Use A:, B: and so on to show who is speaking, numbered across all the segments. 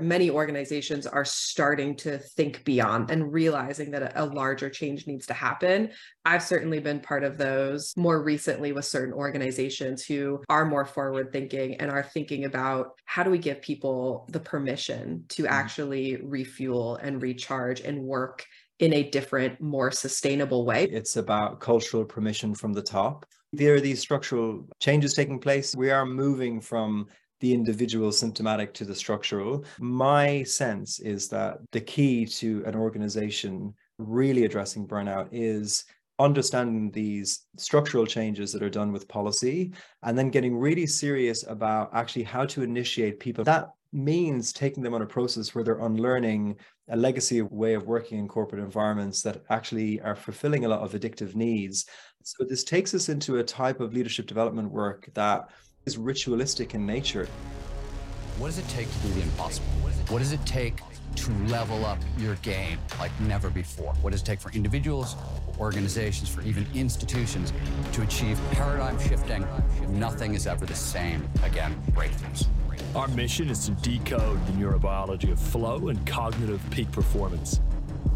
A: many organizations are starting to think beyond and realizing that a, larger change needs to happen. I've certainly been part of those more recently with certain organizations who are more forward thinking and are thinking about how do we give people the permission to mm-hmm. actually refuel and recharge and work in a different, more sustainable way.
B: It's about cultural permission from the top. There are these structural changes taking place. We are moving from the individual symptomatic to the structural. My sense is that the key to an organization really addressing burnout is understanding these structural changes that are done with policy and then getting really serious about actually how to initiate people. That means taking them on a process where they're unlearning a legacy way of working in corporate environments that actually are fulfilling a lot of addictive needs. So this takes us into a type of leadership development work that is ritualistic in nature.
C: What does it take to do the impossible? What does it take to level up your game like never before? What does it take for individuals, organizations, for even institutions to achieve paradigm shifting? Nothing is ever the same again, breakthroughs.
D: Our mission is to decode the neurobiology of flow and cognitive peak performance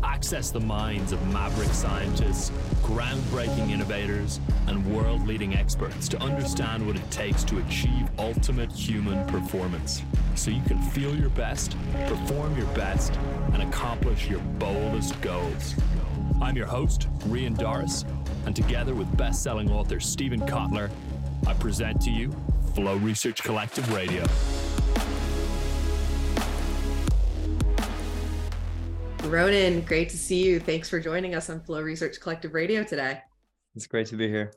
D: Access the minds of maverick scientists, groundbreaking innovators, and world leading experts to understand what it takes to achieve ultimate human performance so you can feel your best, perform your best, and accomplish your boldest goals. I'm your host, Rian Doris, and together with best selling author Steven Kotler, I present to you Flow Research Collective Radio.
A: Ronan, great to see you. Thanks for joining us on Flow Research Collective Radio today.
B: It's great to be here.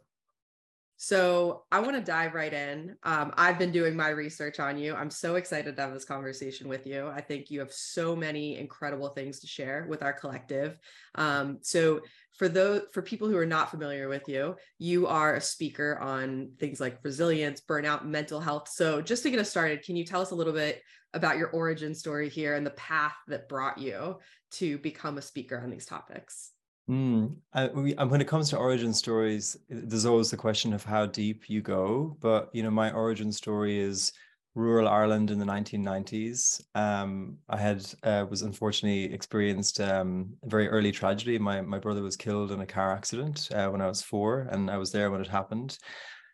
A: So, I want to dive right in. Um, I've been doing my research on you. I'm so excited to have this conversation with you. I think you have so many incredible things to share with our collective. Um, so, for those for people who are not familiar with you, you are a speaker on things like resilience, burnout, mental health. So, just to get us started, can you tell us a little bit about your origin story here and the path that brought you to become a speaker on these topics?
B: Mm, when it comes to origin stories, there's always the question of how deep you go. But you know, my origin story is rural Ireland in the 1990s. Um, I had uh, was unfortunately experienced um, a very early tragedy. My my brother was killed in a car accident uh, when I was four, and I was there when it happened.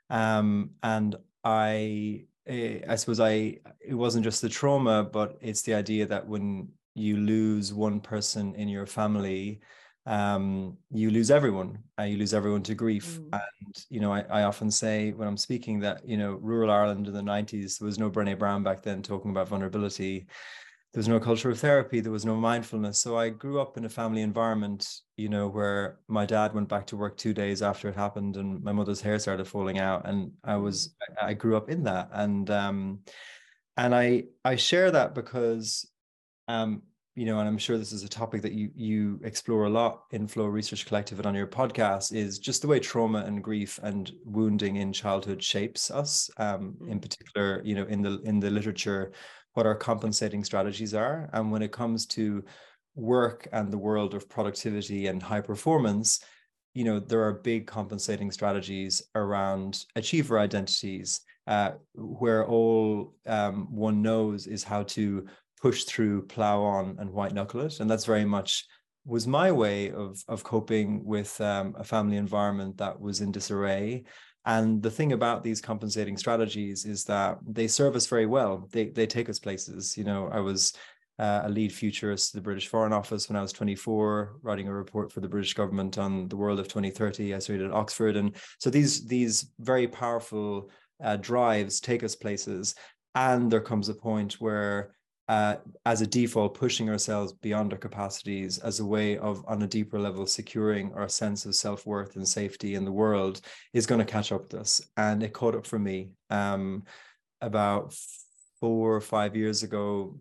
B: Um, and I Eh, I suppose I it wasn't just the trauma, but it's the idea that when you lose one person in your family, um, you lose everyone. Uh, you lose everyone to grief. Mm. And you know, I, I often say when I'm speaking that you know, rural Ireland in the '90s, there was no Brené Brown back then talking about vulnerability there was no culture of therapy there was no mindfulness so i grew up in a family environment you know where my dad went back to work two days after it happened and my mother's hair started falling out and i was i grew up in that and um and i i share that because um you know and i'm sure this is a topic that you you explore a lot in flow research collective and on your podcast is just the way trauma and grief and wounding in childhood shapes us um in mm. particular you know in the in the literature what our compensating strategies are. And when it comes to work and the world of productivity and high performance, you know, there are big compensating strategies around achiever identities, uh, where all um, one knows is how to push through, plow on, and white knuckle it. And that's very much was my way of of coping with um, a family environment that was in disarray and the thing about these compensating strategies is that they serve us very well. They they take us places. You know, I was uh, a lead futurist at the British Foreign Office when I was 24, writing a report for the British government on the world of 2030. I studied at Oxford, and so these these very powerful uh, drives take us places. And there comes a point where uh, as a default, pushing ourselves beyond our capacities as a way of, on a deeper level, securing our sense of self worth and safety in the world is going to catch up with us. And it caught up for me um, about four or five years ago.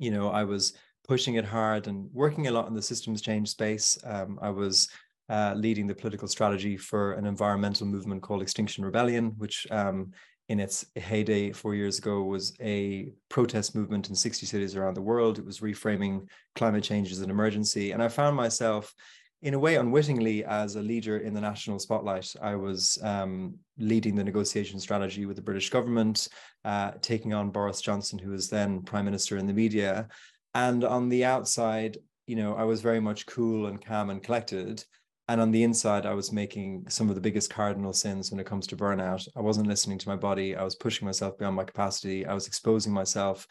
B: You know, I was pushing it hard and working a lot in the systems change space. Um, I was uh, leading the political strategy for an environmental movement called Extinction Rebellion, which um, in its heyday four years ago was a protest movement in 60 cities around the world. It was reframing climate change as an emergency. And I found myself in a way, unwittingly, as a leader in the national spotlight, I was um, leading the negotiation strategy with the British government, uh, taking on Boris Johnson, who was then prime minister in the media. And on the outside, you know, I was very much cool and calm and collected. And on the inside, I was making some of the biggest cardinal sins when it comes to burnout. I wasn't listening to my body. I was pushing myself beyond my capacity. I was exposing myself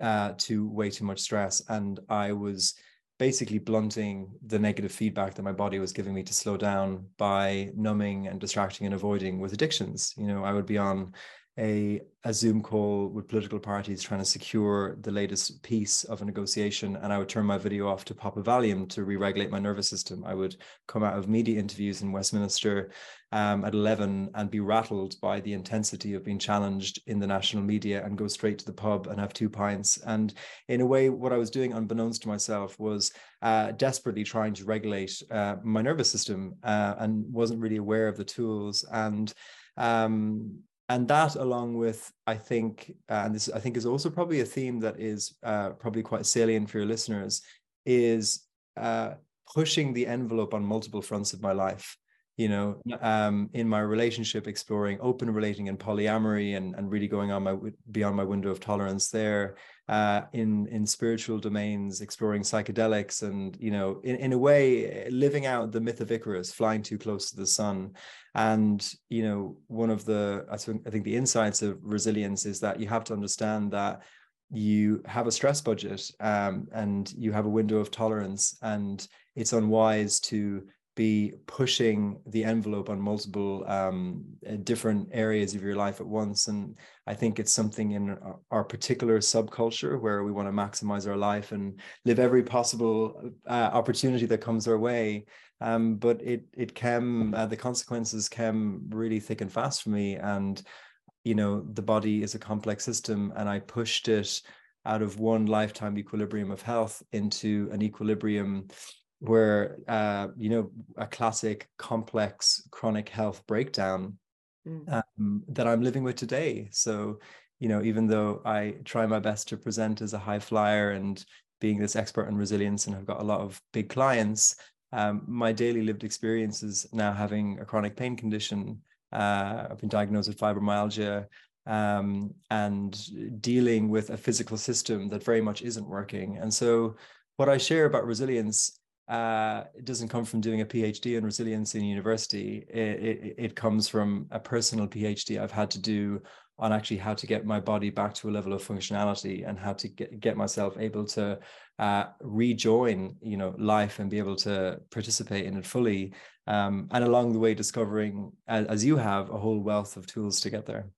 B: uh, to way too much stress. And I was basically blunting the negative feedback that my body was giving me to slow down by numbing and distracting and avoiding with addictions. You know, I would be on a, a Zoom call with political parties trying to secure the latest piece of a negotiation, and I would turn my video off to pop a Valium to re-regulate my nervous system. I would come out of media interviews in Westminster um, at 11 and be rattled by the intensity of being challenged in the national media and go straight to the pub and have two pints. And in a way, what I was doing, unbeknownst to myself, was uh, desperately trying to regulate uh, my nervous system uh, and wasn't really aware of the tools. And um, and that along with i think uh, and this i think is also probably a theme that is uh, probably quite salient for your listeners is uh, pushing the envelope on multiple fronts of my life. You know um, in my relationship exploring open relating and polyamory and, and really going on my beyond my window of tolerance there uh, in in spiritual domains exploring psychedelics and you know in, in a way living out the myth of icarus flying too close to the sun. And you know one of the i think, I think the insights of resilience is that you have to understand that you have a stress budget um, and you have a window of tolerance and it's unwise to be pushing the envelope on multiple um, uh, different areas of your life at once. And I think it's something in our particular subculture where we want to maximize our life and live every possible uh, opportunity that comes our way. Um, but it it came uh, the consequences came really thick and fast for me. And you know the body is a complex system, and I pushed it out of one lifetime equilibrium of health into an equilibrium where uh, you know a classic complex chronic health breakdown mm. um, that I'm living with today. So you know, even though I try my best to present as a high flyer and being this expert on resilience and I've got a lot of big clients, um, my daily lived experiences now having a chronic pain condition. Uh, I've been diagnosed with fibromyalgia um, and dealing with a physical system that very much isn't working. And so, what I share about resilience uh, it doesn't come from doing a PhD in resilience in university. It, it, it comes from a personal PhD I've had to do on actually how to get my body back to a level of functionality and how to get, get myself able to uh, rejoin, you know, life and be able to participate in it fully. Um, and along the way, discovering, as, as you have, a whole wealth of tools to get there.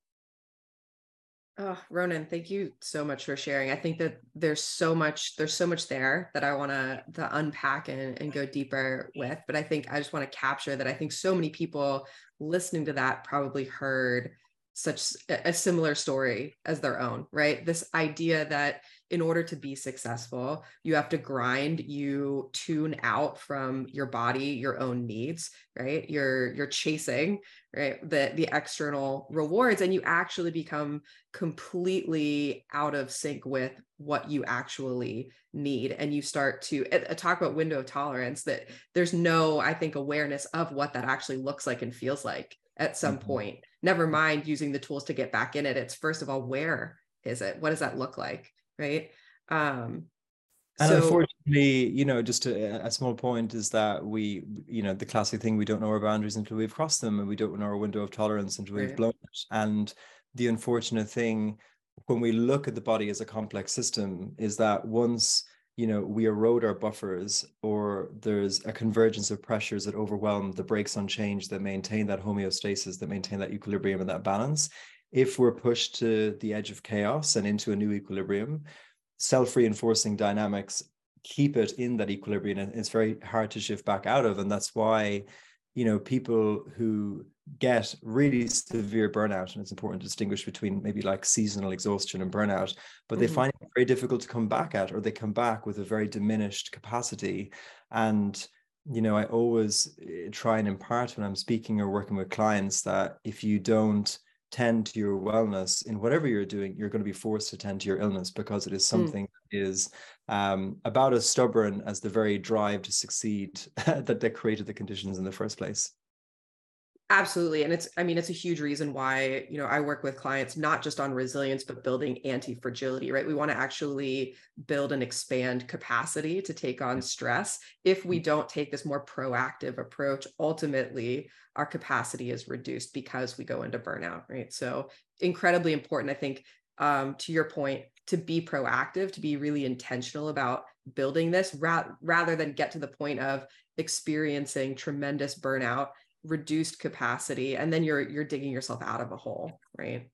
A: Oh, Ronan, thank you so much for sharing. I think that there's so much, there's so much there that I want to unpack and, and go deeper with. But I think I just want to capture that I think so many people listening to that probably heard such a similar story as their own, right? This idea that in order to be successful, you have to grind, you tune out from your body, your own needs, right? You're you're chasing, right? The the external rewards and you actually become completely out of sync with what you actually need and you start to uh, talk about window of tolerance that there's no I think awareness of what that actually looks like and feels like at some mm-hmm. point. Never mind using the tools to get back in it. It's first of all where is it? What does that look like? right um
B: and so, unfortunately you know just a, a, small point is that we you know the classic thing we don't know our boundaries until we've crossed them and we don't know our window of tolerance until we've right. blown it and the unfortunate thing when we look at the body as a complex system is that once you know we erode our buffers or there's a convergence of pressures that overwhelm the brakes on change that maintain that homeostasis that maintain that equilibrium and that balance. If we're pushed to the edge of chaos and into a new equilibrium, self reinforcing dynamics keep it in that equilibrium and it's very hard to shift back out of. And that's why you know people who get really severe burnout and it's important to distinguish between maybe like seasonal exhaustion and burnout but they mm-hmm. find it very difficult to come back at or they come back with a very diminished capacity and you know i always eh, try and impart when i'm speaking or working with clients that if you don't tend to your wellness in whatever you're doing, you're going to be forced to tend to your illness because it is hmm. something mm. that is um, about as stubborn as the very drive to succeed that that created the conditions in the first place.
A: Absolutely. And it's, I mean, it's a huge reason why, you know, I work with clients not just on resilience, but building anti fragility, right? We want to actually build and expand capacity to take on stress. If we don't take this more proactive approach, ultimately our capacity is reduced because we go into burnout, right? So, incredibly important, I think, um, to your point, to be proactive, to be really intentional about building this ra- rather than get to the point of experiencing tremendous burnout reduced capacity and then you're you're digging yourself out of a hole right?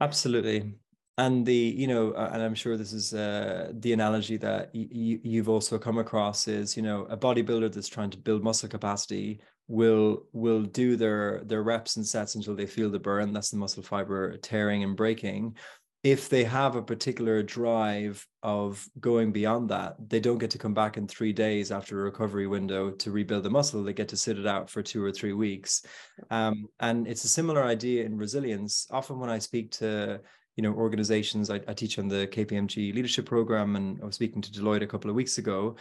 B: Absolutely. And the you know uh, and i'm sure this is uh, the analogy that y- y- you've also come across is you know a bodybuilder that's trying to build muscle capacity will will do their their reps and sets until they feel the burn. That's the muscle fiber tearing and breaking if they have a particular drive of going beyond that, they don't get to come back in three days after a recovery window to rebuild the muscle. They get to sit it out for two or three weeks. Um, and it's a similar idea in resilience. Often when I speak to you know organizations, I, I teach on the KPMG leadership program, and I was speaking to Deloitte a couple of weeks ago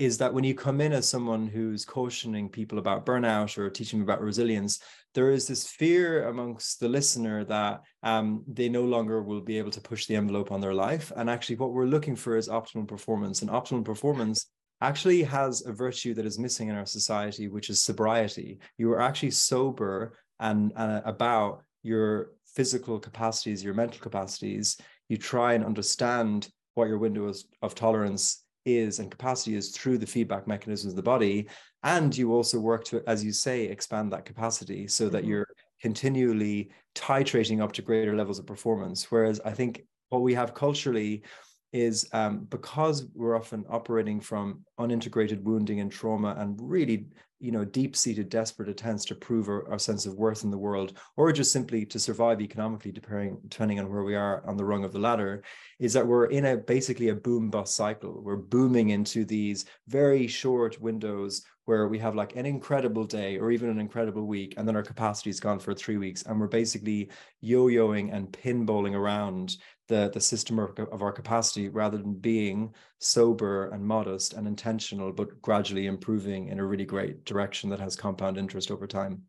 B: is that when you come in as someone who's cautioning people about burnout or teaching about resilience, there is this fear amongst the listener that um, they no longer will be able to push the envelope on their life. And actually, what we're looking for is optimal performance. And optimal performance actually has a virtue that is missing in our society, which is sobriety. You are actually sober and uh, about your physical capacities, your mental capacities. You try and understand what your window of tolerance is and capacity is through the feedback mechanisms of the body and you also work to as you say expand that capacity so that mm-hmm. you're continually titrating up to greater levels of performance whereas i think what we have culturally is um, because we're often operating from unintegrated wounding and trauma and really you know deep-seated desperate attempts to prove our, our, sense of worth in the world or just simply to survive economically depending depending on where we are on the rung of the ladder is that we're in a basically a boom bust cycle. We're booming into these very short windows where we have like an incredible day or even an incredible week and then our capacity is gone for three weeks and we're basically yo-yoing and pinballing around the, the system of, of our capacity rather than being sober and modest and intentional, but gradually improving in a really great direction that has compound interest over time.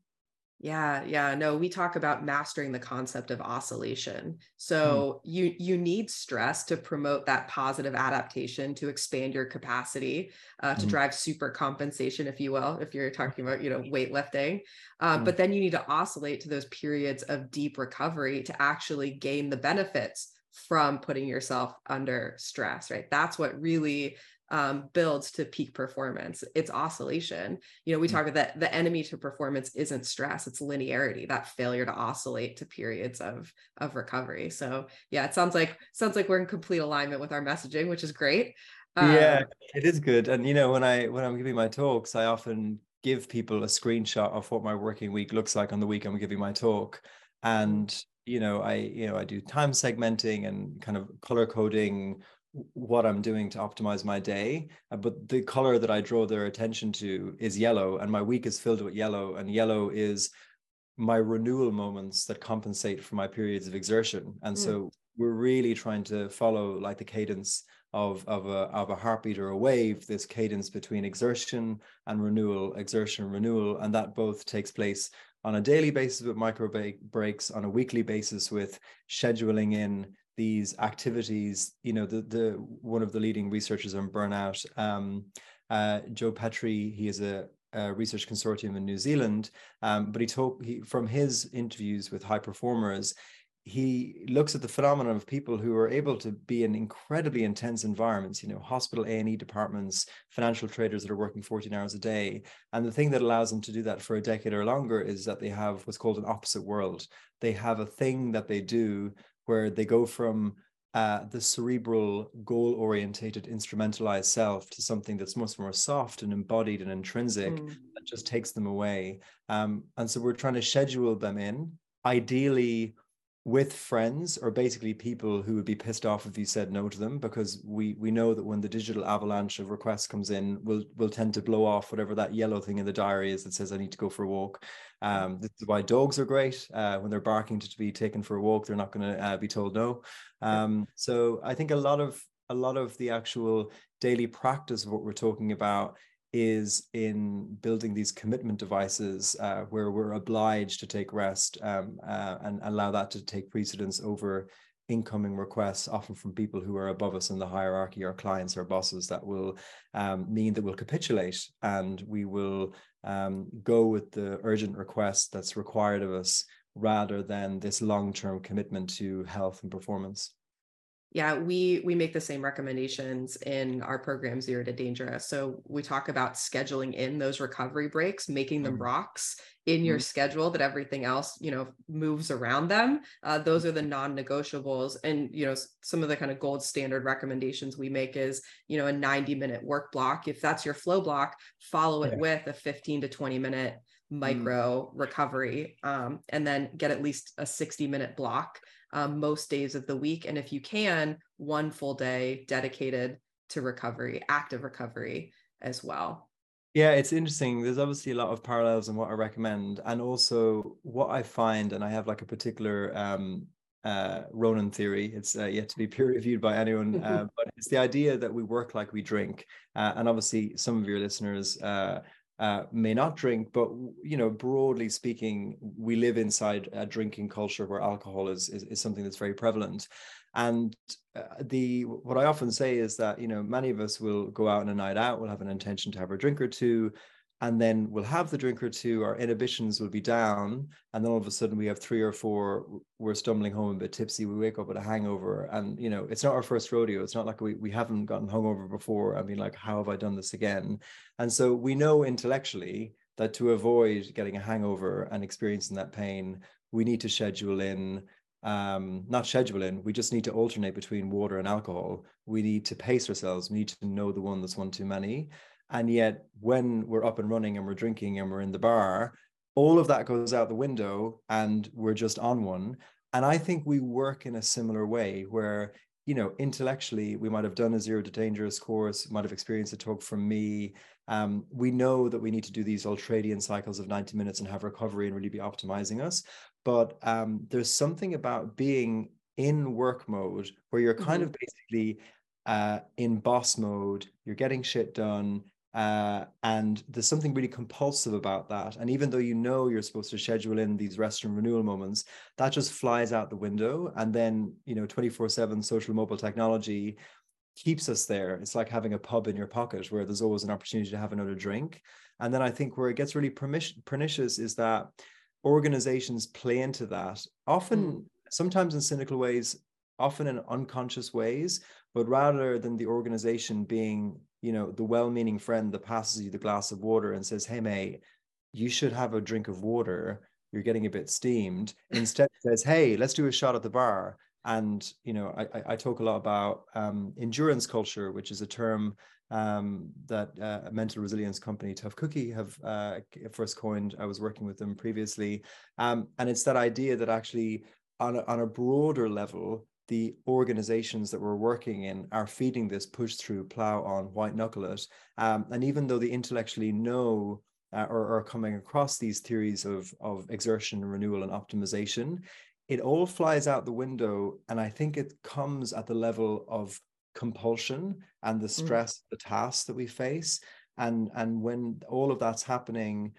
A: Yeah, yeah. No, we talk about mastering the concept of oscillation. So hmm. you you need stress to promote that positive adaptation to expand your capacity uh, to hmm. drive super compensation, if you will, if you're talking about you know weightlifting. Uh, hmm. But then you need to oscillate to those periods of deep recovery to actually gain the benefits from putting yourself under stress, right? That's what really um, builds to peak performance. It's oscillation. You know, we mm. talk about that the enemy to performance isn't stress, it's linearity, that failure to oscillate to periods of of recovery. So yeah, it sounds like sounds like we're in complete alignment with our messaging, which is great.
B: Um, yeah, it is good. And you know, when I when I'm giving my talks, I often give people a screenshot of what my working week looks like on the week I'm giving my talk. And you know i you know i do time segmenting and kind of color coding what i'm doing to optimize my day uh, but the color that i draw their attention to is yellow and my week is filled with yellow and yellow is my renewal moments that compensate for my periods of exertion and mm. so we're really trying to follow like the cadence of of a of a heartbeat or a wave this cadence between exertion and renewal exertion renewal and that both takes place on a daily basis with micro breaks, on a weekly basis with scheduling in these activities. You know, the the one of the leading researchers on burnout, um, uh, Joe Petrie, he is a, a research consortium in New Zealand, um, but he told he from his interviews with high performers, he looks at the phenomenon of people who are able to be in incredibly intense environments you know hospital a&e departments financial traders that are working 14 hours a day and the thing that allows them to do that for a decade or longer is that they have what's called an opposite world they have a thing that they do where they go from uh, the cerebral, goal orientated, instrumentalized self to something that's much more soft and embodied and intrinsic mm. that just takes them away. Um, and so we're trying to schedule them in, ideally with friends or basically people who would be pissed off if you said no to them because we we know that when the digital avalanche of requests comes in we'll we'll tend to blow off whatever that yellow thing in the diary is that says i need to go for a walk. Um, this is why dogs are great. Uh, when they're barking to, to be taken for a walk they're not going to uh, be told no. Um, so i think a lot of a lot of the actual daily practice of what we're talking about is in building these commitment devices uh, where we're obliged to take rest um, uh, and allow that to take precedence over incoming requests, often from people who are above us in the hierarchy, our clients or bosses, that will um, mean that we'll capitulate and we will um, go with the urgent request that's required of us rather than this long-term commitment to health and performance
A: yeah we we make the same recommendations in our program zero to dangerous so we talk about scheduling in those recovery breaks making them mm-hmm. rocks in your mm-hmm. schedule that everything else you know moves around them uh, those are the non-negotiables and you know some of the kind of gold standard recommendations we make is you know a 90 minute work block if that's your flow block follow it yeah. with a 15 to 20 minute mm. micro mm. recovery um, and then get at least a 60 minute block um, most days of the week. And if you can, one full day dedicated to recovery, active recovery as well.
B: Yeah, it's interesting. There's obviously a lot of parallels in what I recommend. And also what I find, and I have like a particular um, uh, Ronan theory. It's uh, yet to be peer reviewed by anyone, uh, but it's the idea that we work like we drink. Uh, and obviously, some of your listeners uh, may not drink, but you know, broadly speaking, we live inside a drinking culture where alcohol is is, is something that's very prevalent. And uh, the what I often say is that you know many of us will go out on a night out, we'll have an intention to have a drink or two, and then we'll have the drink or two, our inhibitions will be down, and then all of a sudden we have three or four, we're stumbling home a bit tipsy, we wake up with a hangover, and you know, it's not our first rodeo. It's not like we, we haven't gotten hungover before. I mean, like, how have I done this again? And so we know intellectually that to avoid getting a hangover and experiencing that pain, we need to schedule in um, not schedule in, we just need to alternate between water and alcohol. We need to pace ourselves. We need to know the one that's one too many. And yet, when we're up and running and we're drinking and we're in the bar, all of that goes out the window and we're just on one. And I think we work in a similar way where, you know, intellectually, we might have done a zero to dangerous course, might have experienced a talk from me. Um, we know that we need to do these ultradian cycles of 90 minutes and have recovery and really be optimizing us. But um, there's something about being in work mode where you're kind mm-hmm. of basically uh, in boss mode, you're getting shit done, uh, and there's something really compulsive about that. And even though you know you're supposed to schedule in these rest and renewal moments, that just flies out the window. And then, you know, 24 7 social mobile technology keeps us there. It's like having a pub in your pocket where there's always an opportunity to have another drink. And then I think where it gets really pernicious is that organizations play into that, often, mm. sometimes in cynical ways, often in unconscious ways, but rather than the organization being you know the well-meaning friend that passes you the glass of water and says hey mate you should have a drink of water. You're getting a bit steamed. Instead says hey let's do a shot at the bar. And you know i, I talk a lot about um, endurance culture which is a term um, that uh, a mental resilience company tough cookie have uh, first coined. I was working with them previously. Um, and it's that idea that actually on a, on a broader level the organizations that we're working in are feeding this push through, plow on, white knuckle it. Um, and even though they intellectually know uh, or are coming across these theories of, of exertion, renewal, and optimization, it all flies out the window. And I think it comes at the level of compulsion and the mm. stress, mm. the tasks that we face. And, and when all of that's happening,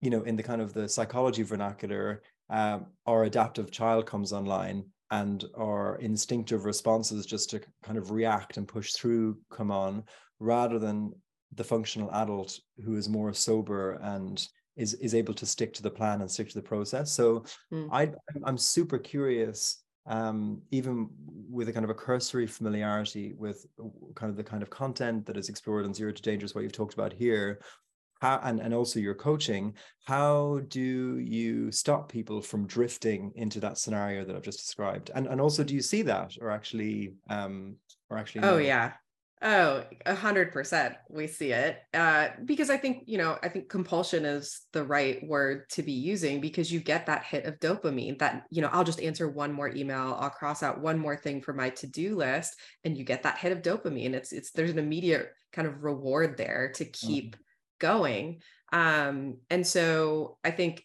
B: you know, in the kind of the psychology vernacular, um, our adaptive child comes online and our instinctive responses just to kind of react and push through come on rather than the functional adult who is more sober and is is able to stick to the plan and stick to the process so mm. i i'm super curious um, even with a kind of a cursory familiarity with kind of the kind of content that is explored in zero to dangerous what you've talked about here how and, and also your coaching how do you stop people from drifting into that scenario that i've just described? And and also do you see that or actually um or actually
A: oh no? yeah. Oh a hundred percent we see it uh because i think you know i think compulsion is the right word to be using because you get that hit of dopamine that you know i'll just answer one more email i'll cross out one more thing for my to-do list and you get that hit of dopamine. It's it's there's an immediate kind of reward there to keep mm-hmm going. Um and so i think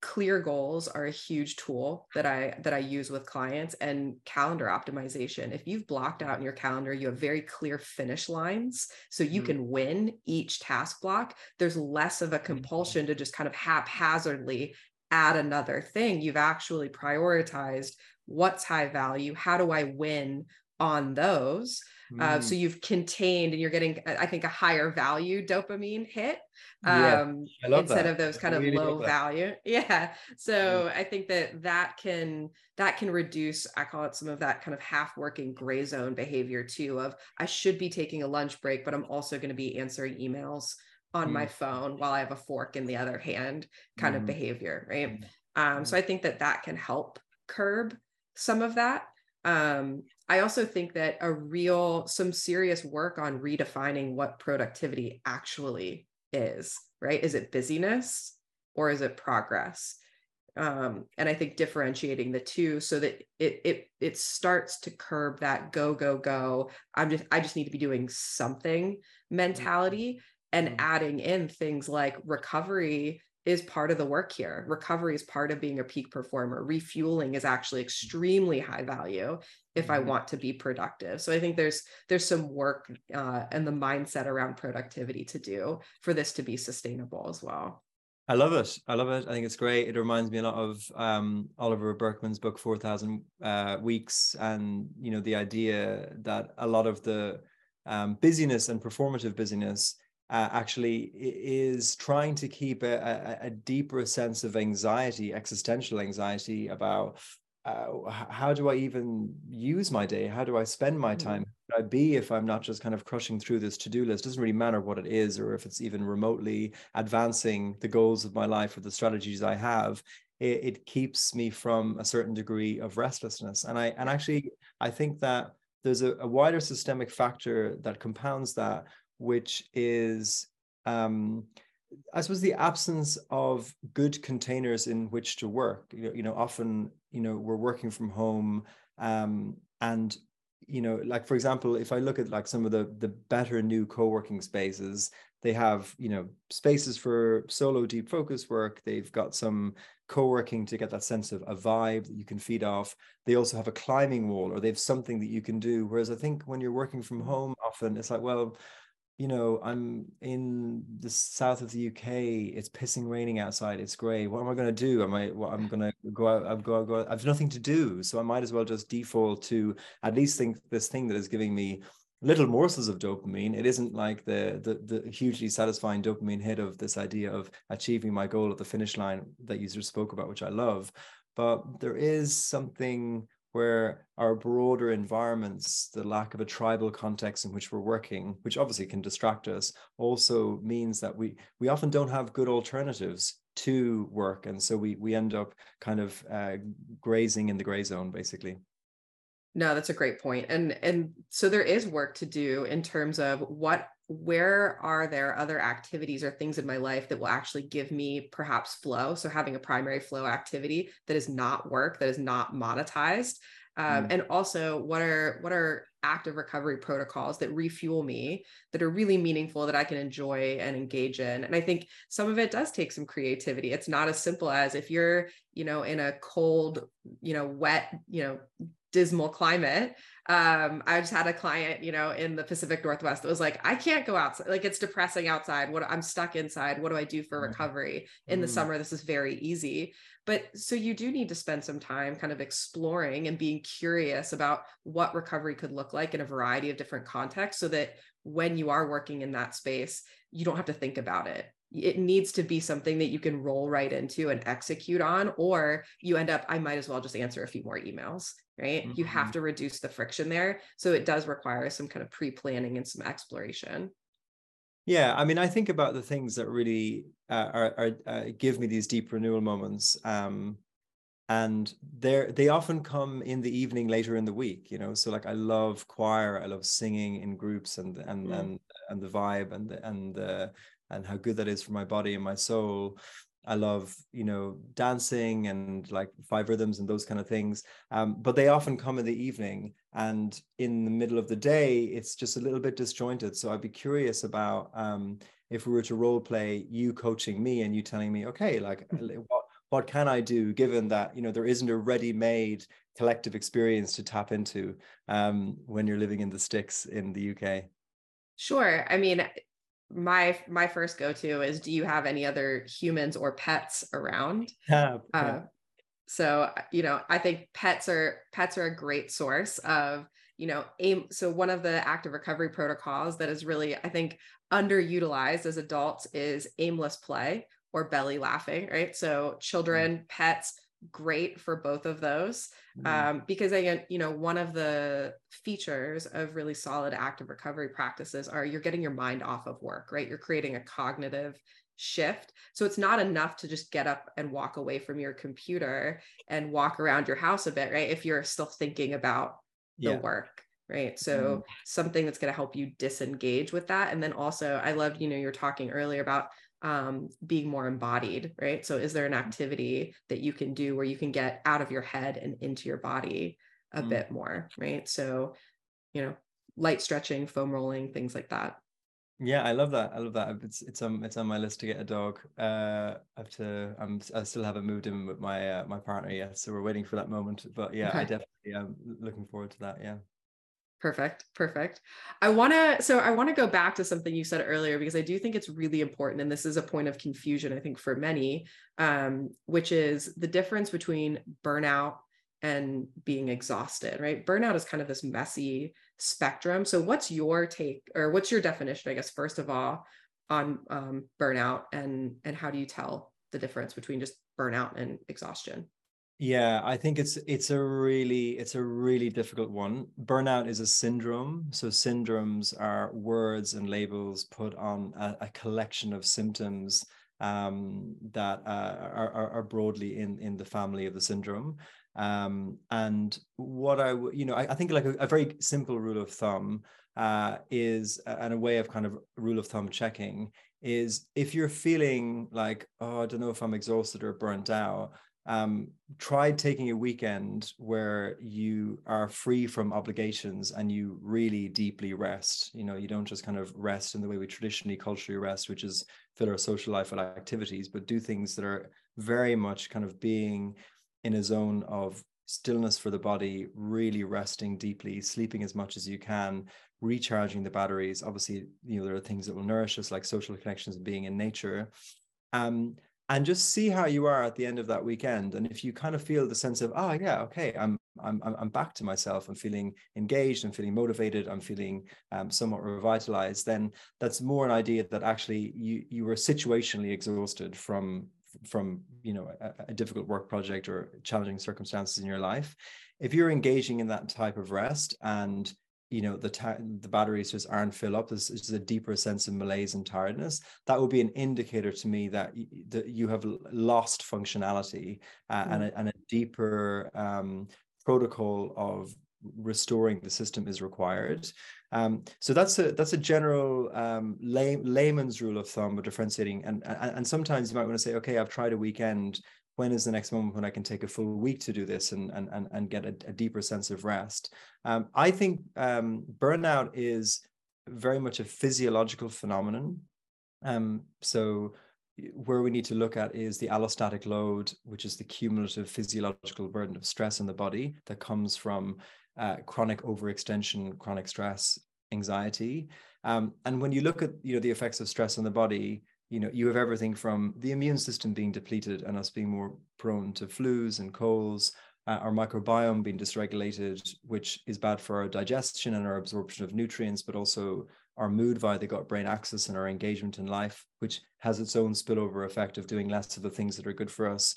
A: clear goals are a huge tool that i that i use with clients and calendar optimization. If you've blocked out in your calendar you have very clear finish lines so you mm-hmm. can win each task block. There's less of a mm-hmm. compulsion to just kind of haphazardly add another thing. You've actually prioritized what's high value how do i win on those mm. uh, so mm. you've contained and you're getting i think a higher value dopamine hit um yeah, instead that. of those kind of really low value yeah so mm. i think that that can that can reduce i call it some of that kind of half working gray zone behavior too of i should be taking a lunch break but i'm also going to be answering emails on mm. my phone while i have a fork in the other hand kind mm. of behavior right um so mm. i think that that can help curb some of that um, I also think that a real, some serious work on redefining what productivity actually is, right? Is it busyness or is it progress? Um, and I think differentiating the two so that it it it starts to curb that go go go. I'm just I just need to be doing something mm-hmm. mentality and mm-hmm. adding in things like recovery is part of the work here. Recovery is part of being a peak performer. Refueling is actually extremely high value if I mm-hmm. want to be productive. So I think there's there's some work uh, and the mindset around productivity to do for this to be sustainable as well.
B: I love it. I love it. I think it's great. It reminds me a lot of um, Oliver Burkeman's book, 4,000 uh, Weeks, and, you know, the idea that a lot of the um, busyness and performative busyness uh, actually is trying to keep a, a, a, deeper sense of anxiety, existential anxiety about uh, how do I even use my day? How do I spend my mm-hmm. time? I be if I'm not just kind of crushing through this to do list? It doesn't really matter what it is or if it's even remotely advancing the goals of my life or the strategies I have. It, it keeps me from a certain degree of restlessness. And I and actually I think that there's a, a wider systemic factor that compounds that, which is um, I suppose the absence of good containers in which to work. You know, you know often you know we're working from home, um, and you know, like for example, if I look at like some of the the better new co-working spaces, they have you know spaces for solo deep focus work. They've got some co-working to get that sense of a vibe that you can feed off. They also have a climbing wall, or they have something that you can do. Whereas I think when you're working from home, often it's like, well you know, I'm in the south of the UK. It's pissing raining outside. It's grey. What am I going to do? Am I? What, I'm going to go out. I've got. Go. I've nothing to do, so I might as well just default to at least think this thing that is giving me little morsels of dopamine. It isn't like the, the the hugely satisfying dopamine hit of this idea of achieving my goal at the finish line that you just spoke about, which I love. But there is something where our broader environments, the lack of a tribal context in which we're working, which obviously can distract us, also means that we we often don't have good alternatives to work, and so we we end up kind of uh, grazing in the gray zone, basically.
A: No, that's a great. And and so there is work to do in terms of what where are there other activities or things in my life that will actually give me perhaps flow? So having a primary flow activity that is not work that is not monetized um, mm. and also what are what are active recovery protocols that refuel me that are really meaningful that i can enjoy and engage in. And i think some of it does take some creativity. It's not as simple as if you're you know in a cold you know wet you know dismal climate um i just had a client you know in the pacific northwest that was like i can't go outside like it's depressing outside. What i'm stuck inside. What do i do for recovery? In the mm. summer this is very easy. But so you do need to spend some time kind of exploring and being curious about what recovery could look like in a variety of different contexts so that when you are working in that space you don't have to think about it it needs to be something that you can roll right into and execute on or you end up i might as well just answer a few more emails right mm-hmm. you have mm-hmm. to reduce the friction there so it does require some kind of pre-planning and some exploration
B: yeah i mean i think about the things that really uh, are, are uh, give me these deep renewal moments um, and they they often come in the evening later in the week you know so like i love choir i love singing in groups and and mm. and and the vibe and the, and the and how good that is for my body and my soul I love, you know, dancing and like five rhythms and those kind of things. Um, but they often come in the evening and in the middle of the day, it's just a little bit disjointed. So I'd be curious about um, if we were to role play you coaching me and you telling me, okay, like what what can I do given that you know there isn't a ready-made collective experience to tap into um, when you're living in the sticks in the UK?
A: Sure. I mean, my my first go-to is do you have any other humans or pets around?
B: Yeah,
A: uh, so you know, I think pets are pets are a great source of you know aim so one of the active recovery protocols that is really i think underutilized as adults is aimless play or belly laughing, right? So mm. children, mm. pets, great for both of those mm. um, because again you know one of the features of really solid active recovery practices are you're getting your mind off of work right you're creating a cognitive shift so it's not enough to just get up and walk away from your computer and walk around your house a bit right if you're still thinking about the yeah. work right so mm. something that's going to help you disengage with that and then also i loved you know you're talking earlier about um, being more embodied, right? So, is there an activity that you can do where you can get out of your head and into your body a mm. bit more, right? So, you know, light stretching, foam rolling, things like that.
B: Yeah, I love that. I love that. It's it's on it's on my list to get a dog. Uh, I have to. I'm. I still haven't moved in with my uh, my partner yet, so we're waiting for that moment. But yeah, okay. I definitely am looking forward to that. Yeah.
A: Perfect. Perfect. I want to, so I want to go back to something you said earlier because I do think it's really important. And this is a point of confusion, I think, for many, um, which is the difference between burnout and being exhausted, right? Burnout is kind of this messy spectrum. So, what's your take or what's your definition, I guess, first of all, on um, burnout and and how do you tell the difference between just burnout and exhaustion?
B: Yeah, I think it's it's a really it's a really difficult one. Burnout is a syndrome. So syndromes are words and labels put on a, a collection of symptoms um, that uh, are, are broadly in in the family of the syndrome. Um, and what I you know I, I think like a, a, very simple rule of thumb uh, is and a way of kind of rule of thumb checking is if you're feeling like oh I don't know if I'm exhausted or burnt out um, try taking a weekend where you are free from obligations and you really deeply rest. You know, you don't just kind of rest in the way we traditionally culturally rest, which is fill our social life with activities, but do things that are very much kind of being in a zone of stillness for the body, really resting deeply, sleeping as much as you can, recharging the batteries. Obviously, you know, there are things that will nourish us like social connections being in nature. Um, and just see how you are at the end of that weekend and if you kind of feel the sense of oh yeah okay i'm i'm i'm back to myself i'm feeling engaged i'm feeling motivated i'm feeling um, somewhat revitalized then that's more an idea that actually you you were situationally exhausted from from you know a, a difficult work project or challenging circumstances in your life. If you're engaging in that type of rest and you know the ta- the batteries just aren't filled up there's, there's a deeper sense of malaise and tiredness that would be an indicator to me that, y- that you have lost functionality uh, mm. and, a, and a deeper um, protocol of restoring the system is required um, so that's a that's a general um, lay, layman's rule of thumb of differentiating and, and and sometimes you might want to say okay i've tried a weekend when is the next moment when I can take a full week to do this and and and, and get a, a deeper sense of rest? Um, I think um, burnout is very much a physiological phenomenon. Um, so where we need to look at is the allostatic load, which is the cumulative physiological burden of stress in the body that comes from uh, chronic overextension, chronic stress, anxiety. Um, and when you look at you know the effects of stress on the body, you know you have everything from the immune system being depleted and us being more prone to flus and colds uh, our microbiome being dysregulated which is bad for our digestion and our absorption of nutrients but also our mood via the gut brain axis and our engagement in life which has its own spillover effect of doing less of the things that are good for us.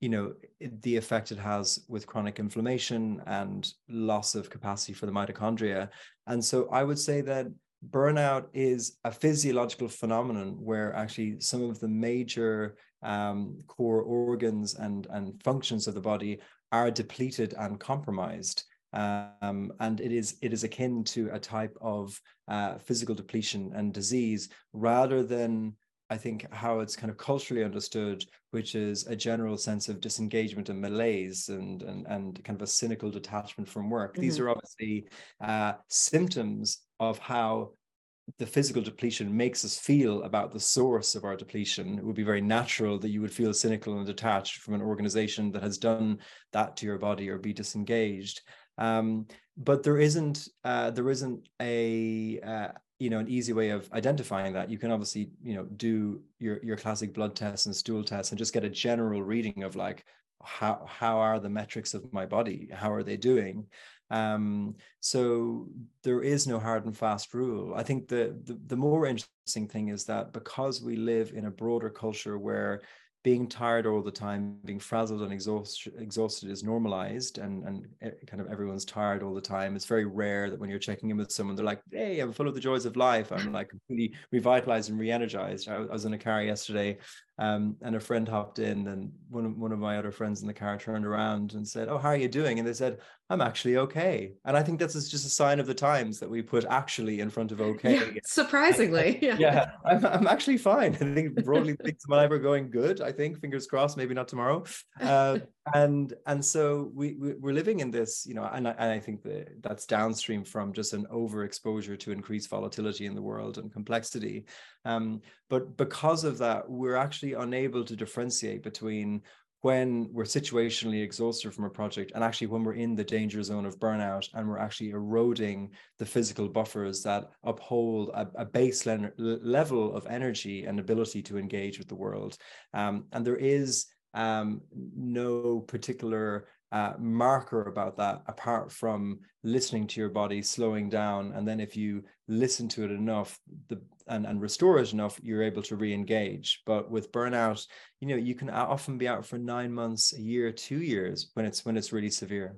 B: You know the effect it has with chronic inflammation and loss of capacity for the mitochondria. And so i would say that burnout is a physiological phenomenon where actually some of the major um, core organs and, and functions of the body are depleted and compromised. Um, and it is it is akin to a type of uh, physical depletion and disease rather than I think how it's kind of culturally understood, which is a general sense of disengagement and malaise and and, and kind of a cynical detachment from work. Mm-hmm. These are obviously uh, symptoms of how the physical depletion makes us feel about the source of our depletion. It would be very natural that you would feel cynical and detached from an organization that has done that to your body or be disengaged. Um, but there isn't uh, there isn't a uh, you know an easy way of identifying that. You can obviously you know do your your classic blood tests and stool tests and just get a general reading of like how how are the metrics of my body how are they doing um, so there is no hard and fast rule. I think the, the the more interesting thing is that because we live in a broader culture where being tired all the time, being frazzled and exhausted, exhausted is normalized, and and kind of everyone's tired all the time. It's very rare that when you're checking in with someone, they're like, "Hey, I'm full of the joys of life. I'm like completely revitalized and re-energized." I was in a car yesterday, um, and a friend hopped in, and one of one of my other friends in the car turned around and said, "Oh, how are you doing?" And they said, "I'm actually okay." And I think that's just a sign of the times that we put "actually" in front of "okay."
A: Yeah, surprisingly,
B: yeah, yeah I'm, I'm actually fine. I think broadly things in my life are going good. I think fingers crossed, maybe not tomorrow. Uh, and and so we, we are living in this, you know, and I, and I think that that's downstream from just an overexposure to increased volatility in the world and complexity. Um, but because of that, we're actually unable to differentiate between when we're situationally exhausted from a project and actually when we're in the danger zone of burnout and we're actually eroding the physical buffers that uphold a, a base le- level of energy and ability to engage with the world um, and there is um, no particular uh, marker about that apart from listening to your body slowing down. And then if you listen to it enough the and, and restore it enough you're able to re-engage. But with burnout you know you can often be out for nine months a year two years when it's when it's really severe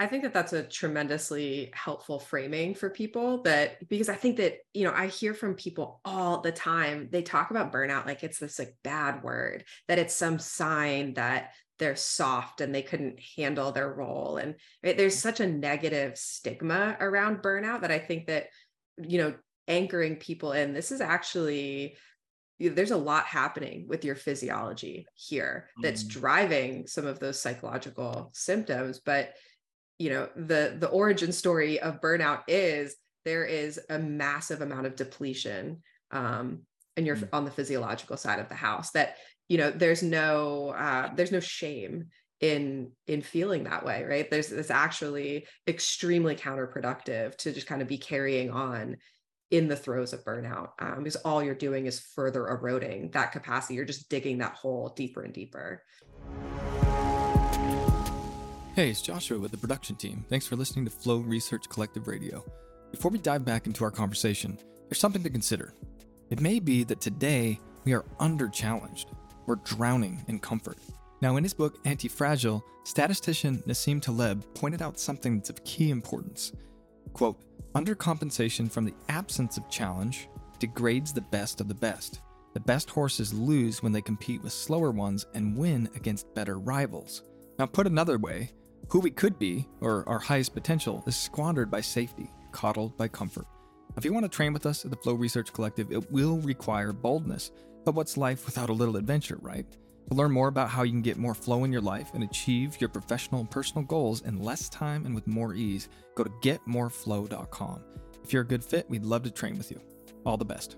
A: I think that that's a tremendously helpful framing for people that because I think that you know I hear from people all the time they talk about burnout like it's this like bad word that it's some sign that they're soft and they couldn't handle their role and right, there's such a negative stigma around burnout that i think that you know anchoring people in this is actually there's a lot happening with your physiology here that's mm. driving some of those psychological symptoms but you know the the origin story of burnout is there is a massive amount of depletion um, and you're mm. on the physiological side of the house that you know there's no uh, there's no shame in in feeling that way right? There's it's actually extremely counterproductive to just kind of be carrying on in the throes of burnout um, because all you're doing is further eroding that capacity. You're just digging that hole deeper and deeper
E: hey it's joshua with the production team thanks for listening to flow research collective radio before we dive back into our conversation there's something to consider it may be that today we are under challenged we're drowning in comfort. Now, in his book Anti-Fragile, statistician Nassim Taleb pointed out something that's of key importance. Quote, undercompensation from the absence of challenge degrades the best of the best. The best horses lose when they compete with slower ones and win against better rivals. Now, put another way, who we could be, or our highest potential, is squandered by safety, coddled by comfort. If you want to train with us at the Flow Research Collective, it will require boldness but what's life without a little adventure, right? To learn more about how you can get more flow in your life and achieve your professional and personal goals in less time and with more ease, go to getmoreflow.com. If you're a good fit, we'd love to train with you. All the best.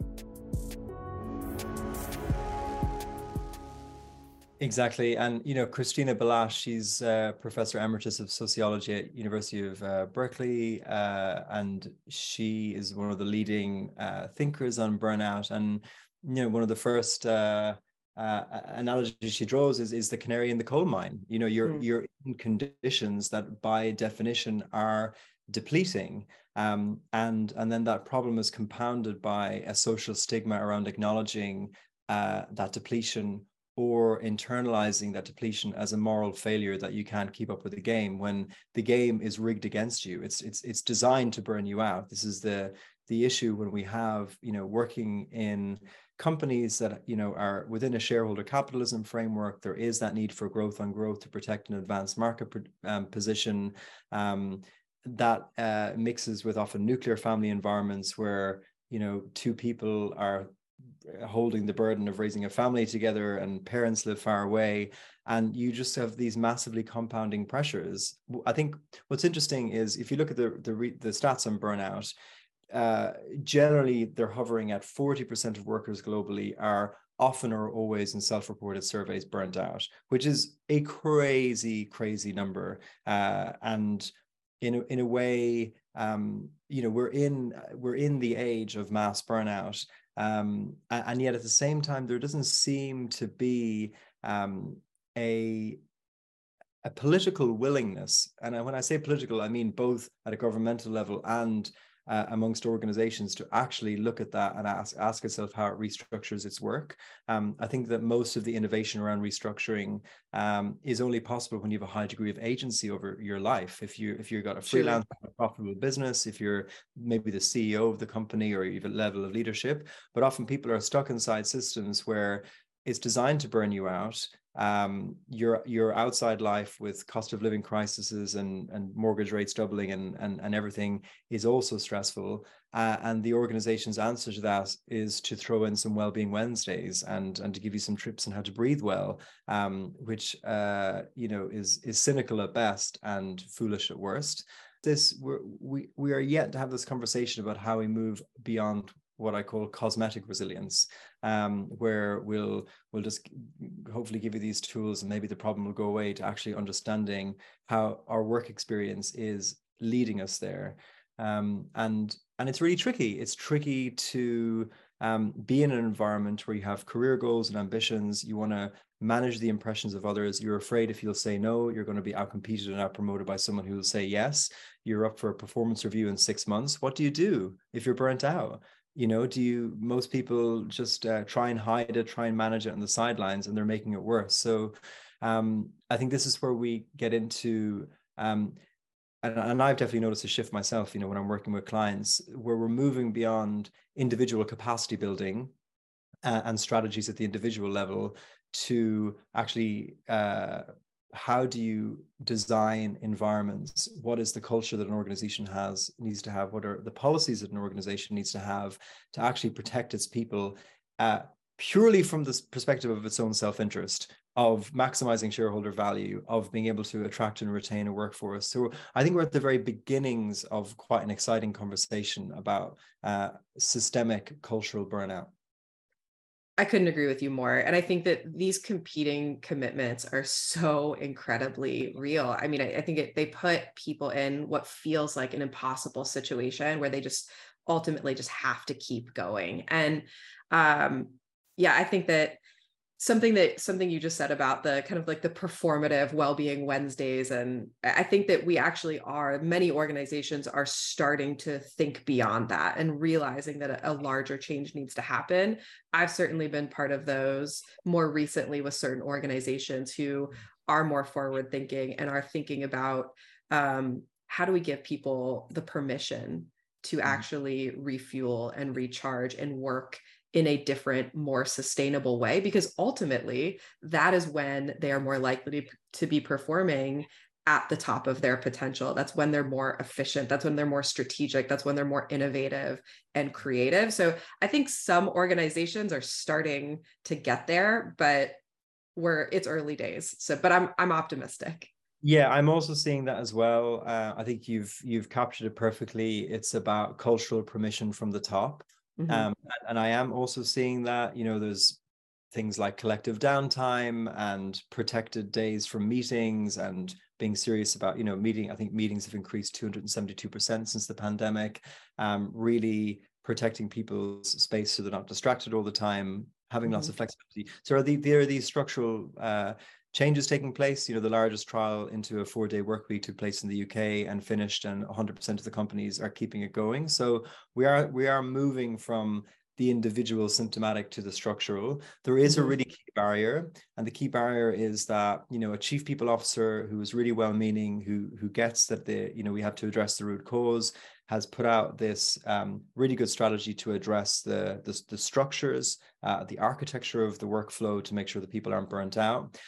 B: Exactly, and you know Christina Maslach, she's uh, professor emeritus of sociology at University of uh, Berkeley, uh, and she is one of the leading uh, thinkers on burnout. And you know one of the first uh, uh, analogies she draws is is the canary in the coal mine. You know, you're mm. you're in conditions that by definition are depleting, um, and and then that problem is compounded by a social stigma around acknowledging uh, that depletion or internalizing that depletion as a moral failure that you can't keep up with the game when the game is rigged against you. It's it's it's designed to burn you out. This is the the issue when we have you know working in companies that you know are within a shareholder capitalism framework there is that need for growth on growth to protect an advanced market um, position um, that uh, mixes with often nuclear family environments where you know two people are holding the burden of raising a family together and parents live far away and you just have these massively compounding pressures i think what's interesting is if you look at the the, the stats on burnout uh, generally they're hovering at 40% of workers globally are often or always in self-reported surveys burnt out, which is a crazy, crazy number. Uh, and in a, in a way, um, you know, we're in we're in the age of mass burnout, um, and, yet at the same time, there doesn't seem to be um, a a political willingness, and when I say political, I mean both at a governmental level and uh, amongst organizations to actually look at that and ask ask itself how it restructures its work. Um, I think that most of the innovation around restructuring um, is only possible when you have a high degree of agency over your life. If you if you've got a freelance profitable business, if you're maybe the CEO of the company or a level of leadership, but often people are stuck inside systems where it's designed to burn you out um, your your outside life with cost of living crises and and mortgage rates doubling and and, and everything is also stressful. Uh, and the organization's answer to that is to throw in some well-being Wednesdays and and to give you some trips on how to breathe well, um, which uh, you know is is cynical at best and foolish at worst. This we we are yet to have this conversation about how we move beyond what I call cosmetic resilience, um, where we'll we'll just hopefully give you these tools and maybe the problem will go away to actually understanding how our work experience is leading us there. Um, and and it's really tricky. It's tricky to um, be in an environment where you have career goals and ambitions. You want to manage the impressions of others. You're afraid if you'll say no, you're going to be outcompeted and outpromoted by someone who will say yes. You're up for a performance review in six months. What do you do if you're burnt out? You know do you most people just uh, try and hide it try and manage it on the sidelines and they're making it worse. So um, i think this is where we get into um, and, and i've definitely noticed a shift myself you know when i'm working with clients where we're moving beyond individual capacity building uh, and strategies at the individual level to actually uh, how do you design environments? What is the culture that an organization has needs to have? What are the policies that an organization needs to have to actually protect its people uh, purely from the perspective of its own self-interest of maximizing shareholder value of being able to attract and retain a workforce? So i think we're at the very beginnings of quite an exciting conversation about uh, systemic cultural burnout
A: I couldn't agree with you more. And I think that these competing commitments are so incredibly real. I mean, I, I think it, they put people in what feels like an impossible situation where they just ultimately just have to keep going. And um, yeah, I think that something that something you just said about the kind of like the performative well-being wednesdays and i think that we actually are many organizations are starting to think beyond that and realizing that a, a larger change needs to happen i've certainly been part of those more recently with certain organizations who are more forward thinking and are thinking about um, how do we give people the permission to mm-hmm. actually refuel and recharge and work in a different, more sustainable way, because ultimately that is when they are more likely to be performing at the top of their potential. That's when they're more efficient. That's when they're more strategic. That's when they're more innovative and creative. So I think some organizations are starting to get there, but we're it's early days. So, but I'm I'm optimistic.
B: Yeah, I'm also seeing that as well. Uh, I think you've you've captured it perfectly. It's about cultural permission from the top. Mm-hmm. Um, and I am also seeing that, you know, there's things like collective downtime and protected days from meetings and being serious about, you know, meeting. I think meetings have increased 272% since the pandemic. Um, really protecting people's space so they're not distracted all the time, having mm-hmm. lots of flexibility. So are the, there are these structural uh, changes taking place. You know, the largest trial into a four day work week took place in the UK and finished, and 100% of the companies are keeping it going. So we are we are moving from the individual symptomatic to the structural there is a mm-hmm. really key barrier and the key barrier is that you know a chief people officer who is really well meaning who who gets that the you know we have to address the root cause has put out this um, really good strategy to address the the, the structures uh, the architecture of the workflow to make sure that people aren't burnt out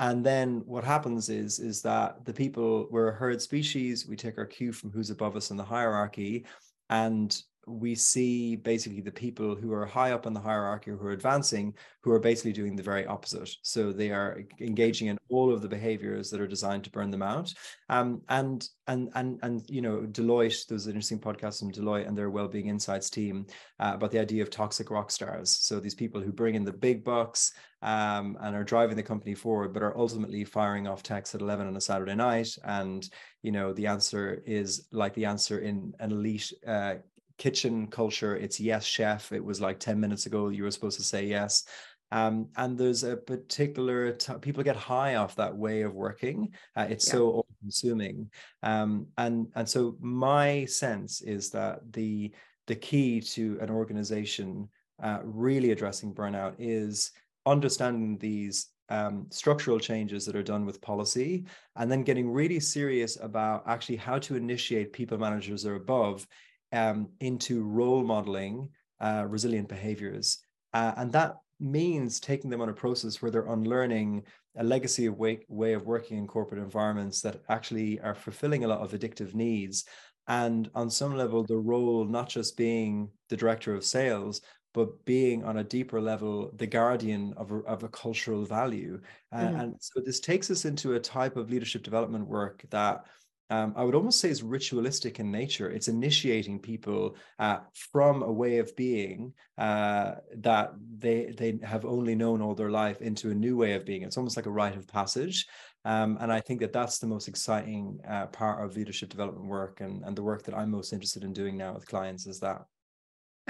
B: and then what happens is is that the people we're a herd species. We take our cue from who's above us in the hierarchy. And we see basically the people who are high up in the hierarchy who are advancing who are basically doing the very opposite. So they are engaging in all of the behaviors that are designed to burn them out. Um, and and and and you know deloitte there was an interesting podcast from deloitte and their well-being insights team uh, about the idea of toxic rock stars. So these people who bring in the big bucks um, and are driving the company forward, but are ultimately firing off texts at 11 on a Saturday night. And, you know, the answer is like the answer in an elite uh, kitchen culture. It's yes, chef. It was like 10 minutes ago, you were supposed to say yes. Um, and there's a particular t- people get high off that way of working. Uh, it's yeah. so all consuming. Um, and, and so my sense is that the, the key to an organization uh, really addressing burnout is understanding these um, structural changes that are done with policy, and then getting really serious about actually how to initiate people managers or above um, into role modeling uh, resilient behaviors. Uh, and that means taking them on a process where they're unlearning a legacy of way, way of working in corporate environments that actually are fulfilling a lot of addictive needs. And on some level, the role not just being the director of sales, but being on a deeper level the guardian of a, of a cultural value uh, mm. and so this takes us into a type of leadership development work that um, I would almost say is ritualistic in nature. It's initiating people uh, from a way of being uh, that they they have only known all their life into a new way of being. It's almost like a rite of passage, um, and I think that that's the most exciting uh, part of leadership development work, and and the work that I'm most interested in doing now with clients is that.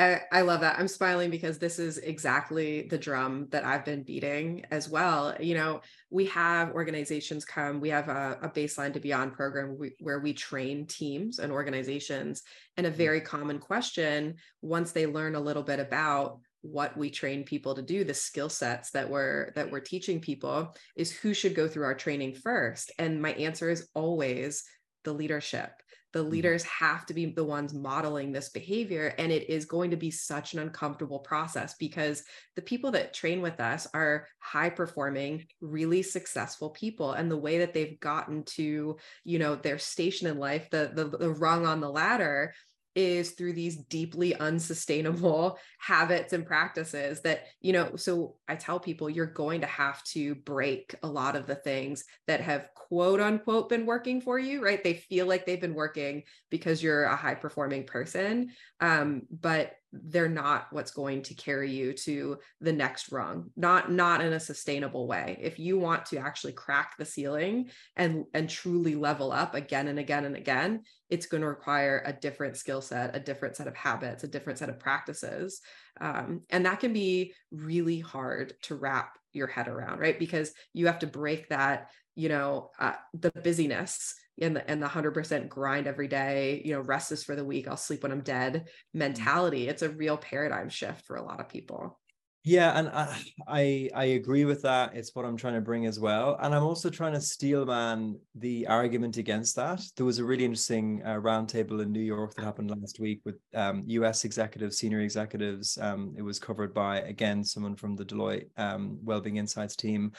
A: I, I love that. I'm smiling because this is exactly the drum that I've been beating as well. You know, we have organizations come, we have a, a baseline to beyond program we, where we train teams and organizations. And a mm. very common question, once they learn a little bit about what we train people to do the skill sets that we're that we're teaching people is who should go through our training first and my answer is always the leadership the mm-hmm. leaders have to be the ones modeling this behavior and it is going to be such an uncomfortable process because the people that train with us are high performing really successful people and the way that they've gotten to you know their station in life the the, the rung on the ladder is through these deeply unsustainable habits and practices that you know so i tell people you're going to have to break a lot of the things that have quote unquote been working for you right? They feel like they've been working because you're a high performing person. Um, but they're not what's going to carry you to the next rung not not in a sustainable way. If you want to actually crack the ceiling and and truly level up again and again and again it's going to require a different skill set a different set of habits a different set of practices. Um, and that can be really hard to wrap your head around right? Because you have to break that you know uh, the busyness and the and the 100% grind every day you know rest is for the week i'll sleep when i'm dead mm-hmm. mentality it's a real paradigm shift for a lot of people
B: yeah and I, I i agree with that it's what i'm trying to bring as well and i'm also trying to steel man the argument against that there was a really interesting uh, roundtable in new york that happened last week with um, us executives senior executives um, it was covered by again someone from the deloitte um, wellbeing insights team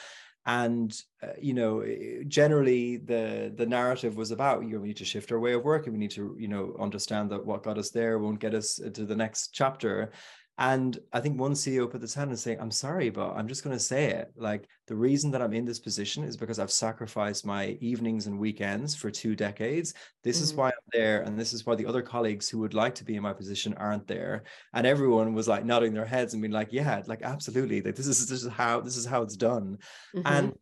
B: and uh, you know generally the the narrative was about you know we need to shift our way of working. We need to you know understand that what got us there won't get us to the next chapter and I think one CEO put this hand and saying, I'm sorry, but I'm just going to say it. Like the reason that I'm in this position is because I've sacrificed my evenings and weekends for two decades. This mm-hmm. is why I'm there. And this is why the other colleagues who would like to be in my position aren't there. And everyone was like nodding their heads and being like, yeah, like absolutely. Like this is this is how this is how it's done. Mm-hmm. And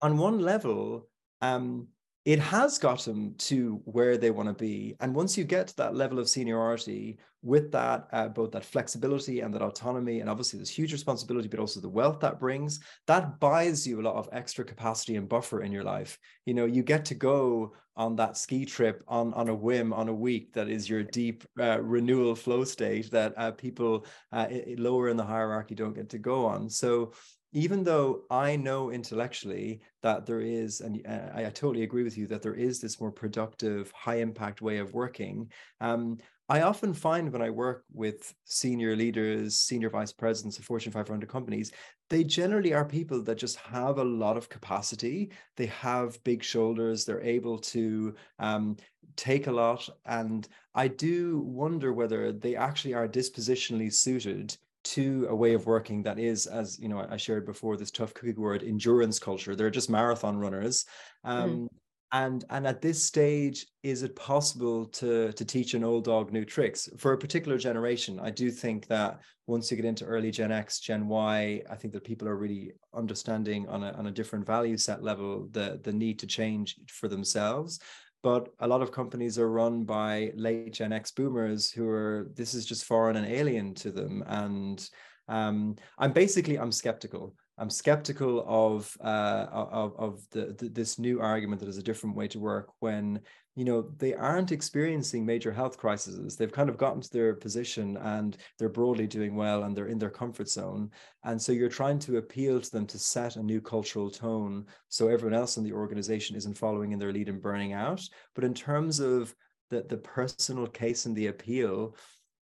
B: on one level, um, it has got them to where they want to be. And once you get to that level of seniority with that, uh, both that flexibility and that autonomy, and obviously there's huge responsibility, but also the wealth that brings, that buys you a lot of extra capacity and buffer in your life. You know, you get to go on that ski trip on, on a whim on a week that is your deep uh, renewal flow state that uh, people uh, lower in the hierarchy don't get to go on. So even though I know intellectually that there is, and I, I, totally agree with you that there is this more productive, high impact way of working. Um, I often find when I work with senior leaders, senior vice presidents of Fortune 500 companies, they generally are people that just have a lot of capacity. They have big shoulders. They're able to um, take a lot. And I do wonder whether they actually are dispositionally suited to a way of working that is, as you know, I shared before, this tough cookie word, endurance culture. They're just marathon runners. Um, mm. And and at this stage, is it possible to to teach an old dog new tricks for a particular generation? I do think that once you get into early Gen X, Gen Y, I think that people are really understanding on a on a different value set level the the need to change for themselves but a lot of companies are run by late Gen X boomers who are this is just foreign and alien to them. And um, I'm basically I'm skeptical. I'm skeptical of uh, of of the, the, this new argument that is a different way to work when you know they aren't experiencing major health crises. They've kind of gotten to their position and they're broadly doing well and they're in their comfort zone. And so you're trying to appeal to them to set a new cultural tone so everyone else in the organization isn't following in their lead and burning out. But in terms of the the personal case and the appeal,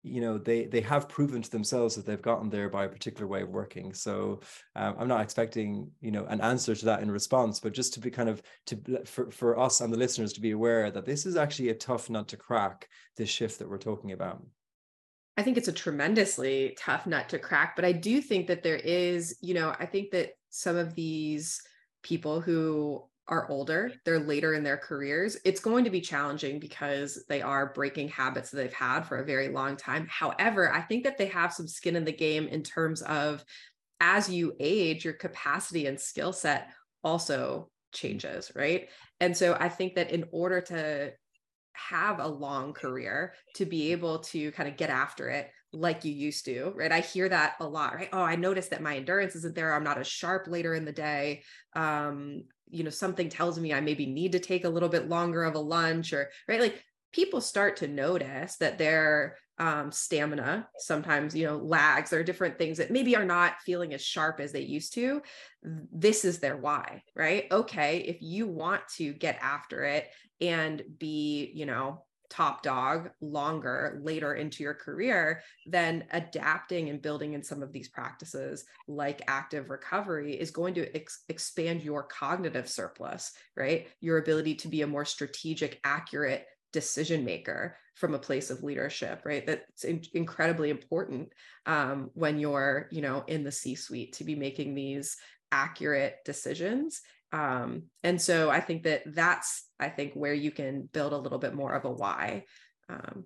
B: you know they they have proven to themselves that they've gotten there by a particular way of working. So um, i'm not expecting you know an answer to that in response but just to be kind of to for, for us and the listeners to be aware that this is actually a tough nut to crack this shift that we're talking about.
A: I think it's a tremendously tough nut to crack, but I do think that there is, you know, I think that some of these people who are older, they're later in their careers, it's going to be challenging because they are breaking habits that they've had for a very long time. However, I think that they have some skin in the game in terms of as you age, your capacity and skill set also changes, right? And so I think that in order to have a long career, to be able to kind of get after it like you used to, right? I hear that a lot, right? Oh, I noticed that my endurance isn't there. I'm not as sharp later in the day. Um, you know something tells me i maybe need to take a little bit longer of a lunch or right? Like people start to notice that their um, stamina sometimes you know lags are different things that maybe are not feeling as sharp as they used to. This is their why right? Okay if you want to get after it and be you know top dog longer later into your career, then adapting and building in some of these practices like active recovery is going to ex- expand your cognitive surplus, right? Your ability to be a more strategic, accurate decision maker from a place of leadership right that's in- incredibly important um, when you're you know in the c suite to be making these accurate decisions um, and so i think that that's i think where you can build a little bit more of a why. Um,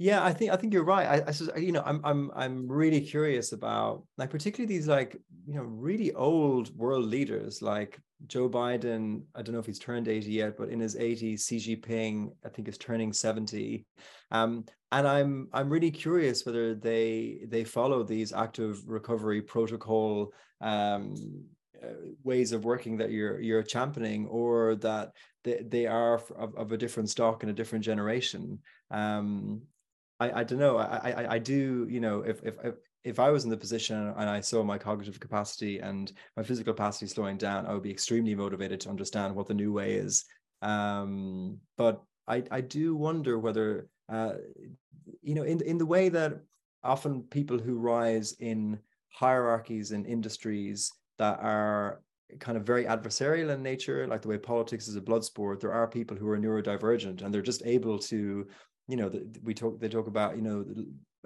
B: yeah i think i think you're right. I, I you know i'm i'm i'm really curious about like particularly these like you know really old world leaders like joe biden. I don't know if he's turned 80 yet but in his 80s xi jinping i think is turning 70 um, and i'm i'm really curious whether they they follow these active recovery protocol um, ways of working that you're you're championing or that they, they are of, of a different stock and a different generation um i i don't know I, I i do you know if if if I was in the position and I saw my cognitive capacity and my physical capacity slowing down, I would be extremely motivated to understand what the new way is. Um, but I, I do wonder whether, uh, you know, in in the way that often people who rise in hierarchies in industries that are kind of very adversarial in nature, like the way politics is a blood sport, there are people who are neurodivergent and they're just able to, you know, we talk, they talk about, you know,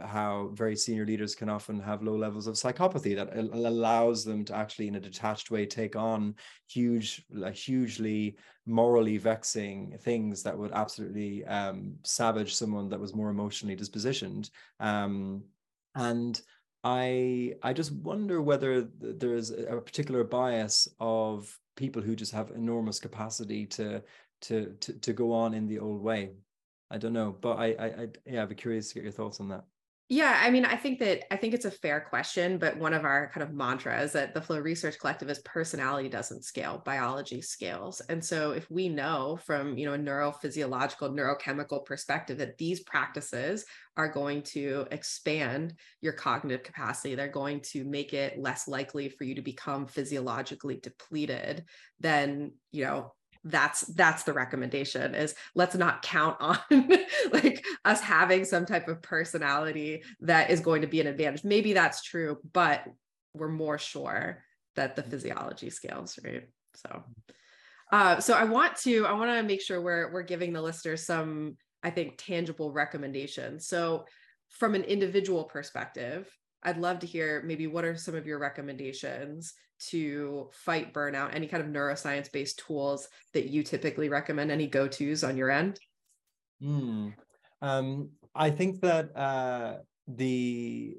B: how very senior leaders can often have low levels of psychopathy that allows them to actually in a detached way take on huge hugely morally vexing things that would absolutely um, savage someone that was more emotionally dispositioned. Um, and I I just wonder whether there's a particular bias of people who just have enormous capacity to to to, to go on in the old way. I don't know, but I, I I yeah, I'd be curious to get your thoughts on that.
A: Yeah, I mean, I think that I think it's a fair question, but one of our kind of mantras at the Flow Research Collective is personality doesn't scale, biology scales. And so if we know from, you know, a neurophysiological, neurochemical perspective that these practices are going to expand your cognitive capacity, they're going to make it less likely for you to become physiologically depleted, then, you know, that's that's the recommendation is let's not count on like us having some type of personality that is going to be an advantage. Maybe that's true but we're more sure that the physiology scales right? So uh, so i want to i want to make sure we're we're giving the listeners some i think tangible recommendations. So from an individual perspective i'd love to hear maybe what are some of your recommendations to fight burnout? Any kind of neuroscience based tools that you typically recommend? Any go tos on your end?
B: Mm. Um, I think that uh, the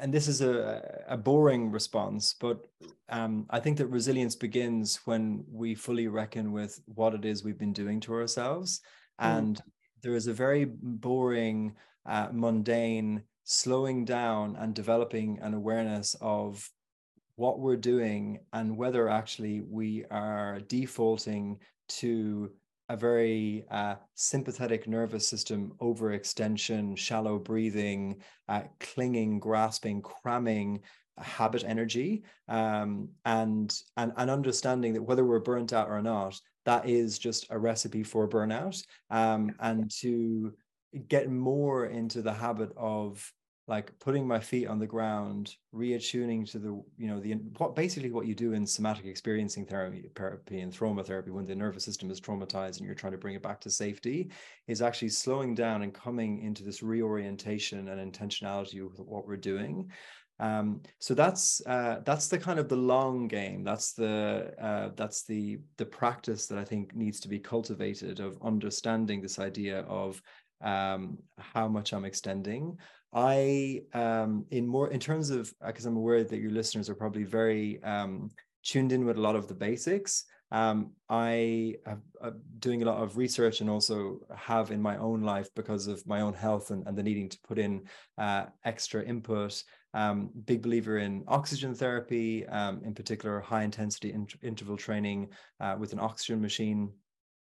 B: and this is a, a boring response, but um, I think that resilience begins when we fully reckon with what it is we've been doing to ourselves. Mm. And there is a very boring, uh, mundane slowing down and developing an awareness of what we're doing and whether actually we are defaulting to a very uh, sympathetic nervous system overextension, shallow breathing, uh, clinging, grasping, cramming habit energy, um, and, and and understanding that whether we're burnt out or not, that is just a recipe for burnout, um, and to get more into the habit of like putting my feet on the ground, reattuning to the, you know, the what basically what you do in somatic experiencing therapy, and trauma therapy when the nervous system is traumatized and you're trying to bring it back to safety, is actually slowing down and coming into this reorientation and intentionality with what we're doing. Um, so that's uh, that's the kind of the long game. That's the uh, that's the the practice that I think needs to be cultivated of understanding this idea of um, how much I'm extending. I, um, in more in terms of because I'm aware that your listeners are probably very um, tuned in with a lot of the basics. Um, I have uh, doing a lot of research and also have in my own life because of my own health and, and the needing to put in uh, extra input. Um, big believer in oxygen therapy, um, in particular high intensity in- interval training uh, with an oxygen machine,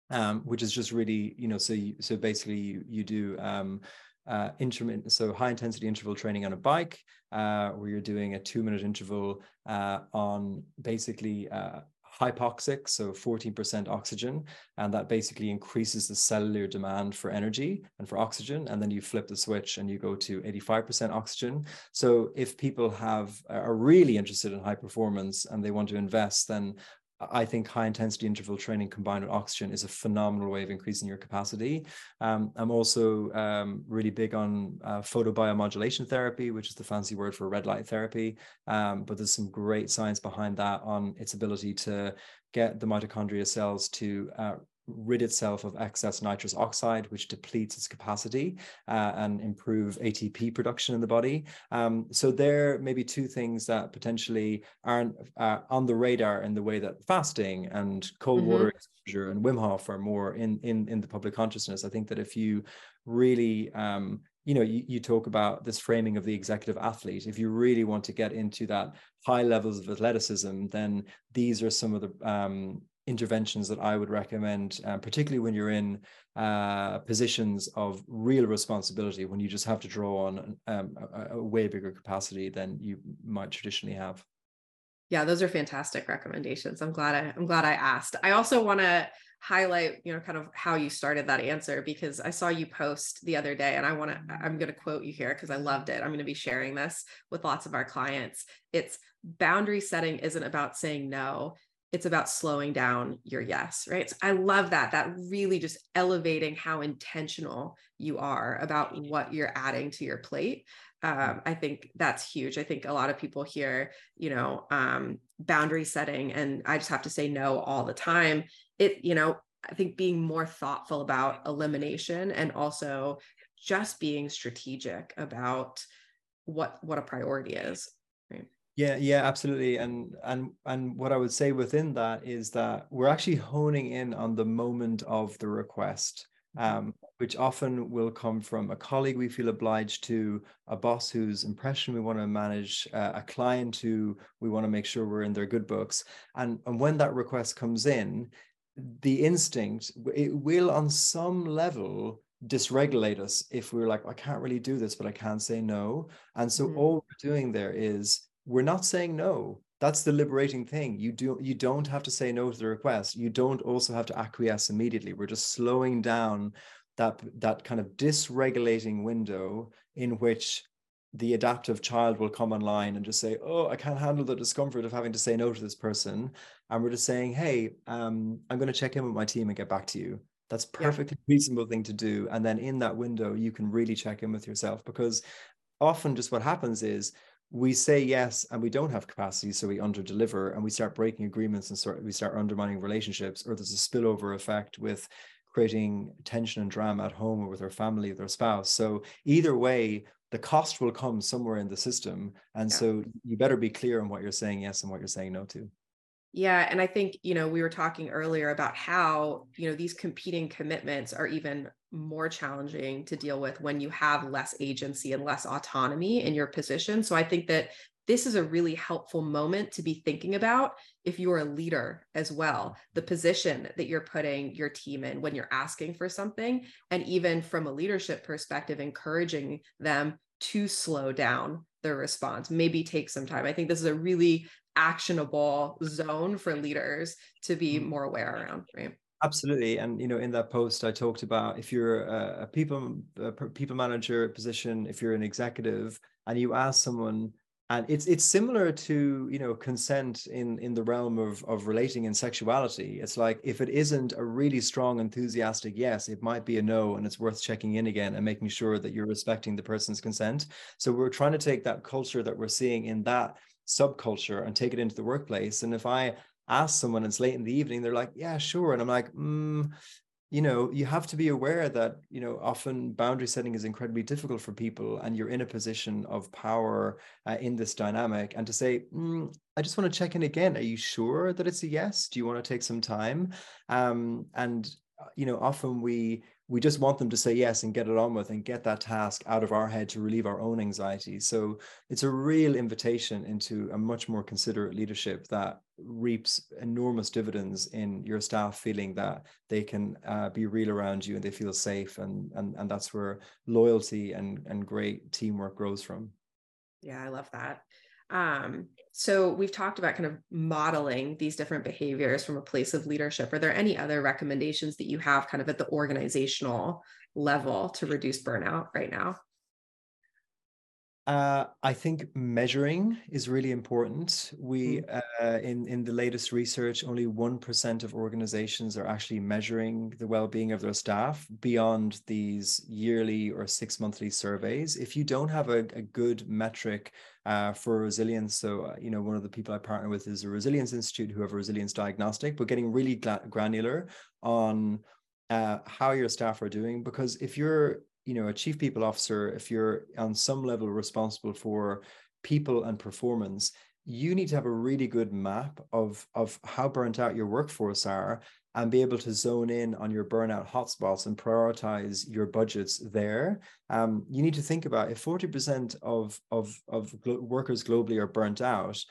B: um, which is just really you know so you, so basically you, you do um, uh, intermittent, so high intensity interval training on a bike, uh, where you're doing a two minute interval uh, on basically uh, hypoxic, so 14% oxygen, and that basically increases the cellular demand for energy and for oxygen. And then you flip the switch and you go to 85% oxygen. So if people have are really interested in high performance and they want to invest, then I think high intensity interval training combined with oxygen is a phenomenal way of increasing your capacity. Um, I'm also um, really big on uh, photobiomodulation therapy, which is the fancy word for red light therapy. Um, but there's some great science behind that on its ability to get the mitochondria cells to uh, rid itself of excess nitrous oxide, which depletes its capacity uh, and improve ATP production in the body. Um, so there may be two things that potentially aren't uh, on the radar in the way that fasting and cold mm-hmm. water exposure and Wim Hof are more in, in, in the public consciousness. I think that if you really um, you know you, you talk about this framing of the executive athlete if you really want to get into that high levels of athleticism then these are some of the um, interventions that I would recommend, uh, particularly when you're in uh, positions of real responsibility, when you just have to draw on um, a, a, way bigger capacity than you might traditionally have.
A: Yeah, those are fantastic recommendations. I'm glad I, I'm glad I asked. I also want to highlight, you know, kind of how you started that answer because I saw you post the other day, and I want to, I'm going to quote you here because I loved it. I'm going to be sharing this with lots of our clients. It's boundary setting isn't about saying no it's about slowing down your yes right? So i love that that really just elevating how intentional you are about what you're adding to your plate um, i think that's huge. I think a lot of people hear you know um, boundary setting and i just have to say no all the time. It you know i think being more thoughtful about elimination and also just being strategic about what what a priority is right
B: yeah, yeah, absolutely. And and and what I would say within that is that we're actually honing in on the moment of the request. Um, which often will come from a colleague we feel obliged to, a boss whose impression we want to manage, uh, a client who we want to make sure we're in their good books. And, and when that request comes in, the instinct, it will on some level dysregulate us if we're like, I can't really do this, but I can't say no. And so mm-hmm. all we're doing there is we're not saying no. That's the liberating thing. You do you don't have to say no to the request. You don't also have to acquiesce immediately. We're just slowing down that that kind of dysregulating window in which the adaptive child will come online and just say oh i can't handle the discomfort of having to say no to this person. And we're just saying hey um, i'm going to check in with my team and get back to you. That's perfectly yeah. reasonable thing to do. And then in that window you can really check in with yourself because often just what happens is we say yes and we don't have capacity so we under deliver and we start breaking agreements and start we start undermining relationships or there's a spillover effect with creating tension and drama at home or with our family with our spouse. So either way the cost will come somewhere in the system. And yeah. so you better be clear on what you're saying yes and what you're saying no to
A: yeah and i think you know we were talking earlier about how you know these competing commitments are even more challenging to deal with when you have less agency and less autonomy in your position. So I think that this is a really helpful moment to be thinking about if you're a leader as well, the position that you're putting your team in when you're asking for something. And even from a leadership perspective, encouraging them to slow down their response, maybe take some time. I think this is a really actionable zone for leaders to be mm. more aware around, right?
B: Absolutely, and you know, in that post, I talked about if you're a, a people a people manager position, if you're an executive, and you ask someone, and it's it's similar to you know consent in in the realm of of relating in sexuality. It's like if it isn't a really strong, enthusiastic yes, it might be a no, and it's worth checking in again and making sure that you're respecting the person's consent. So we're trying to take that culture that we're seeing in that subculture and take it into the workplace. And if I ask someone it's late in the evening they're like yeah sure. And i'm like mm, you know you have to be aware that you know often boundary setting is incredibly difficult for people and you're in a position of power uh, in this dynamic. And to say mm, i just want to check in again. Are you sure that it's a yes? Do you want to take some time? Um, and uh, you know often we we just want them to say yes and get it on with and get that task out of our head to relieve our own anxiety. So it's a real invitation into a much more considerate leadership that reaps enormous dividends in your staff feeling that they can uh, be real around you and they feel safe and and and that's where loyalty and and great teamwork grows from.
A: Yeah, I love that. Um, so we've talked about kind of modeling these different behaviors from a place of leadership. Are there any other recommendations that you have kind of at the organizational level to reduce burnout right now?
B: Uh, I think measuring is really important. We, mm. uh, in in the latest research, only one percent of organizations are actually measuring the well-being of their staff beyond these yearly or six monthly surveys. If you don't have a, a good metric uh, for resilience, so uh, you know one of the people I partner with is a Resilience Institute who have a resilience diagnostic, but getting really granular on uh, how your staff are doing because if you're you know a chief people officer if you're on some level responsible for people and performance you need to have a really good map of of how burnt out your workforce are and be able to zone in on your burnout hotspots and prioritize your budgets there. Um, you need to think about if 40% of, of, of workers globally are burnt out,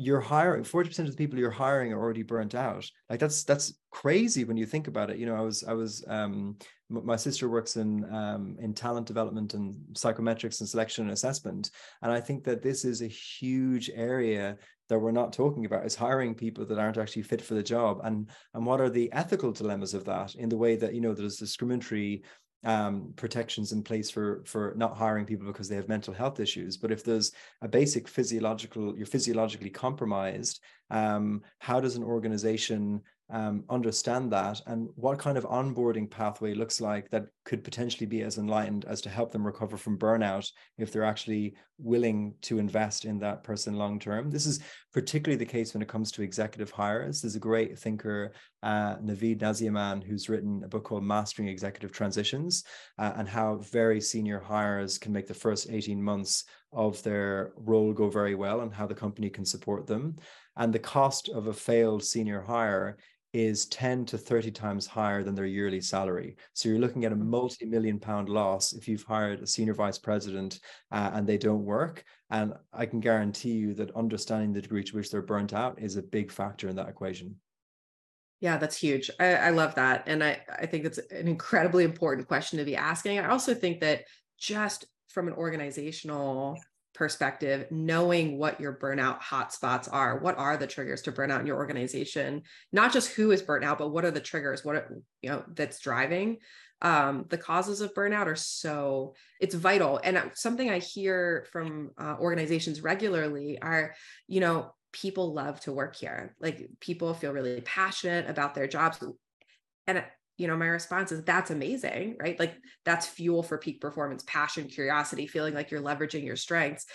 B: you're hiring 40% of the people you're hiring are already burnt out. Like that's that's crazy when you think about it. You know i was i was um my sister works in um in talent development and psychometrics and selection and assessment. And i think that this is a huge area that we're not talking about is hiring people that aren't actually fit for the job. And and what are the ethical dilemmas of that in the way that you know there's discriminatory um, protections in place for for not hiring people because they have mental health issues. But if there's a basic physiological, you're physiologically compromised, um, how does an organization um, understand that and what kind of onboarding pathway looks like that could potentially be as enlightened as to help them recover from burnout if they're actually willing to invest in that person long term. This is particularly the case when it comes to executive hires. There's a great thinker, uh, Navid Nazemian, who's written a book called Mastering Executive Transitions uh, and how very senior hires can make the first 18 months of their role go very well and how the company can support them. And the cost of a failed senior hire is 10 to 30 times higher than their yearly salary. So you're looking at a
A: Mm-hmm.
B: multi million pound loss if you've hired a senior vice president uh, and they don't work. And I can guarantee you that understanding the degree to which they're burnt out is a big factor in that equation.
A: Yeah, that's huge. I, I love that. And I, I think it's an incredibly important question to be asking. I also think that just from an organizational perspective, knowing what your burnout hotspots are, what are the triggers to burnout in your organization, not just who is burnt out, but what are the triggers, what are, you know, that's driving um, the causes of burnout are so it's vital. And uh, something i hear from uh, organizations regularly are you know people love to work here. Like people feel really passionate about their jobs. And uh, you know my response is that's amazing right? Like that's fuel for peak performance passion curiosity feeling like you're leveraging your strengths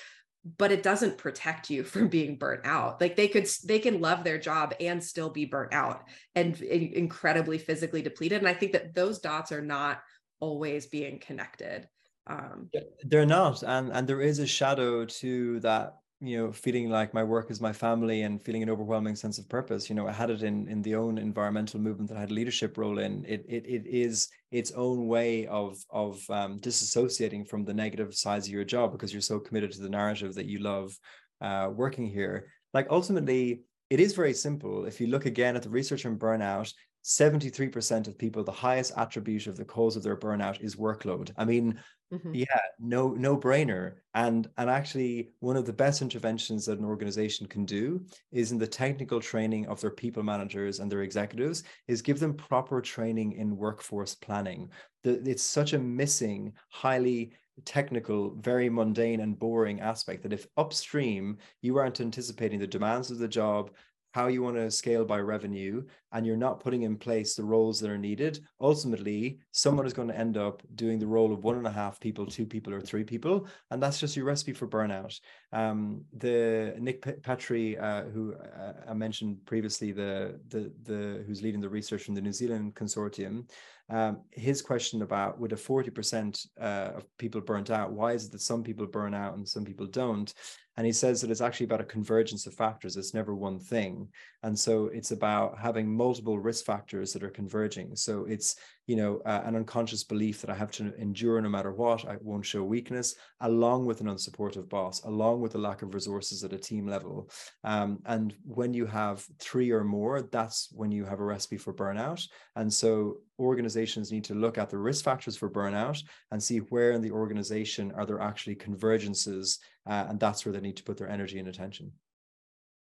A: but it doesn't protect you from being burnt out. Like they could they can love their job and still be burnt out and incredibly physically depleted and i think that those dots are not always being connected um.
B: They're not and and there is a shadow to that you know feeling like my work is my family and feeling an overwhelming sense of purpose you know i had it in in the own environmental movement that I had a leadership role in. It it, it is its own way of of um, disassociating from the negative sides of your job because you're so committed to the narrative that you love uh, working here. Like ultimately it is very simple. If you look again at the research on burnout 73% of people the highest attribute of the cause of their burnout is workload. I mean mm-hmm. yeah no no brainer and and actually one of the best interventions that an organization can do is in the technical training of their people managers and their executives is give them proper training in workforce planning the, it's such a missing highly technical, very mundane and boring aspect that if upstream you aren't anticipating the demands of the job, how you want to scale by revenue and you're not putting in place the roles that are needed. Ultimately someone is going to end up doing the role of one and a half people two people or three people and that's just your recipe for burnout. Um, the nick petrie uh, who uh, i mentioned previously the the the who's leading the research from the new zealand consortium um, his question about with a 40% uh, of people burnt out why is it that some people burn out and some people don't and he says that it's actually about a convergence of factors. It's never one thing. And so it's about having multiple risk factors that are converging. So it's, you know, uh, an unconscious belief that I have to endure no matter what. I won't show weakness, along with an unsupportive boss, along with a lack of resources at a team level. Um, and when you have three or more, that's when you have a recipe for burnout. And so organizations need to look at the risk factors for burnout and see where in the organization are there actually convergences uh, and that's where they need to put their energy and attention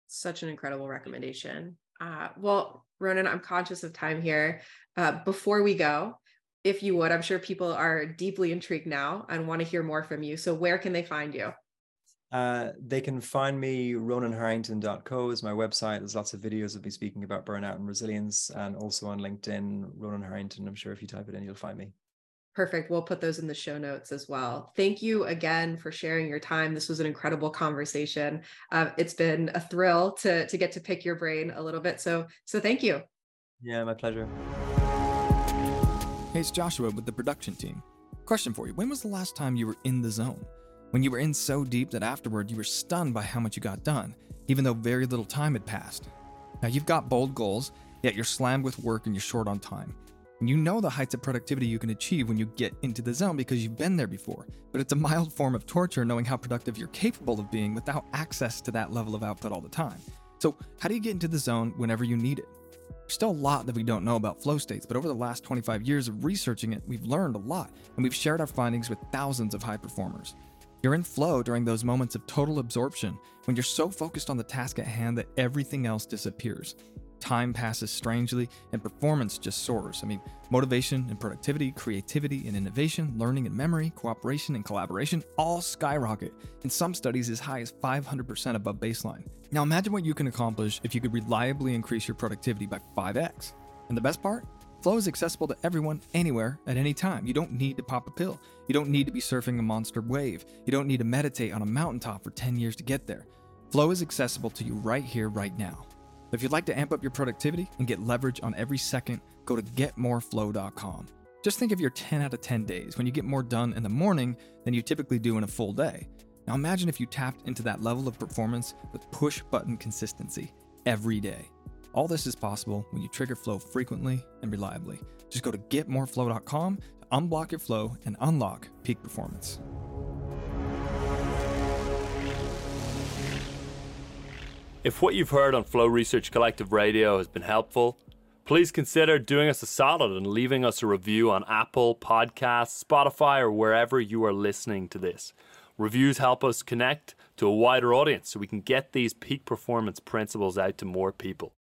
A: such an incredible recommendation uh, well ronan i'm conscious of time here uh, before we go if you would i'm sure people are deeply intrigued now and want to hear more from you so where can they find you
B: uh, they can find me ronanharrington.co is my website. There's lots of videos of me speaking about burnout and resilience, and also on LinkedIn, Ronan Harrington. I'm sure if you type it in, you'll find me.
A: Perfect. We'll put those in the show notes as well. Thank you again for sharing your time. This was an incredible conversation. Uh, it's been a thrill to to get to pick your brain a little bit. So so thank you.
B: Yeah, my pleasure.
E: Hey, it's Joshua with the production team. Question for you: When was the last time you were in the zone? When you were in so deep that afterward you were stunned by how much you got done, even though very little time had passed. Now you've got bold goals, yet you're slammed with work and you're short on time. You know the heights of productivity you can achieve when you get into the zone because you've been there before. But it's a mild form of torture knowing how productive you're capable of being without access to that level of output all the time. So, how do you get into the zone whenever you need it? There's still a lot that we don't know about flow states, but over the last 25 years of researching it, we've learned a lot, and we've shared our findings with thousands of high performers. You're in flow during those moments of total absorption when you're so focused on the task at hand that everything else disappears time passes strangely, and performance just soars. I mean, motivation and productivity, creativity and innovation, learning and memory, cooperation and collaboration all skyrocket, in some studies as high as 500% above baseline. Now imagine what you can accomplish if you could reliably increase your productivity by 5x. And the best part? Flow is accessible to everyone, anywhere, at any time. You don't need to pop a pill. You don't need to be surfing a monster wave. You don't need to meditate on a mountaintop for 10 years to get there. Flow is accessible to you right here, right now. If you'd like to amp up your productivity and get leverage on every second, go to getmoreflow.com. Just think of your 10 out of 10 days when you get more done in the morning than you typically do in a full day. Now imagine if you tapped into that level of performance with push button consistency every day. All this is possible when you trigger flow frequently and reliably. Just go to getmoreflow.com to unblock your flow and unlock peak performance.
D: If what you've heard on Flow Research Collective Radio has been helpful, please consider doing us a solid and leaving us a review on Apple Podcasts, Spotify, or wherever you are listening to this. Reviews help us connect to a wider audience so we can get these peak performance principles out to more people.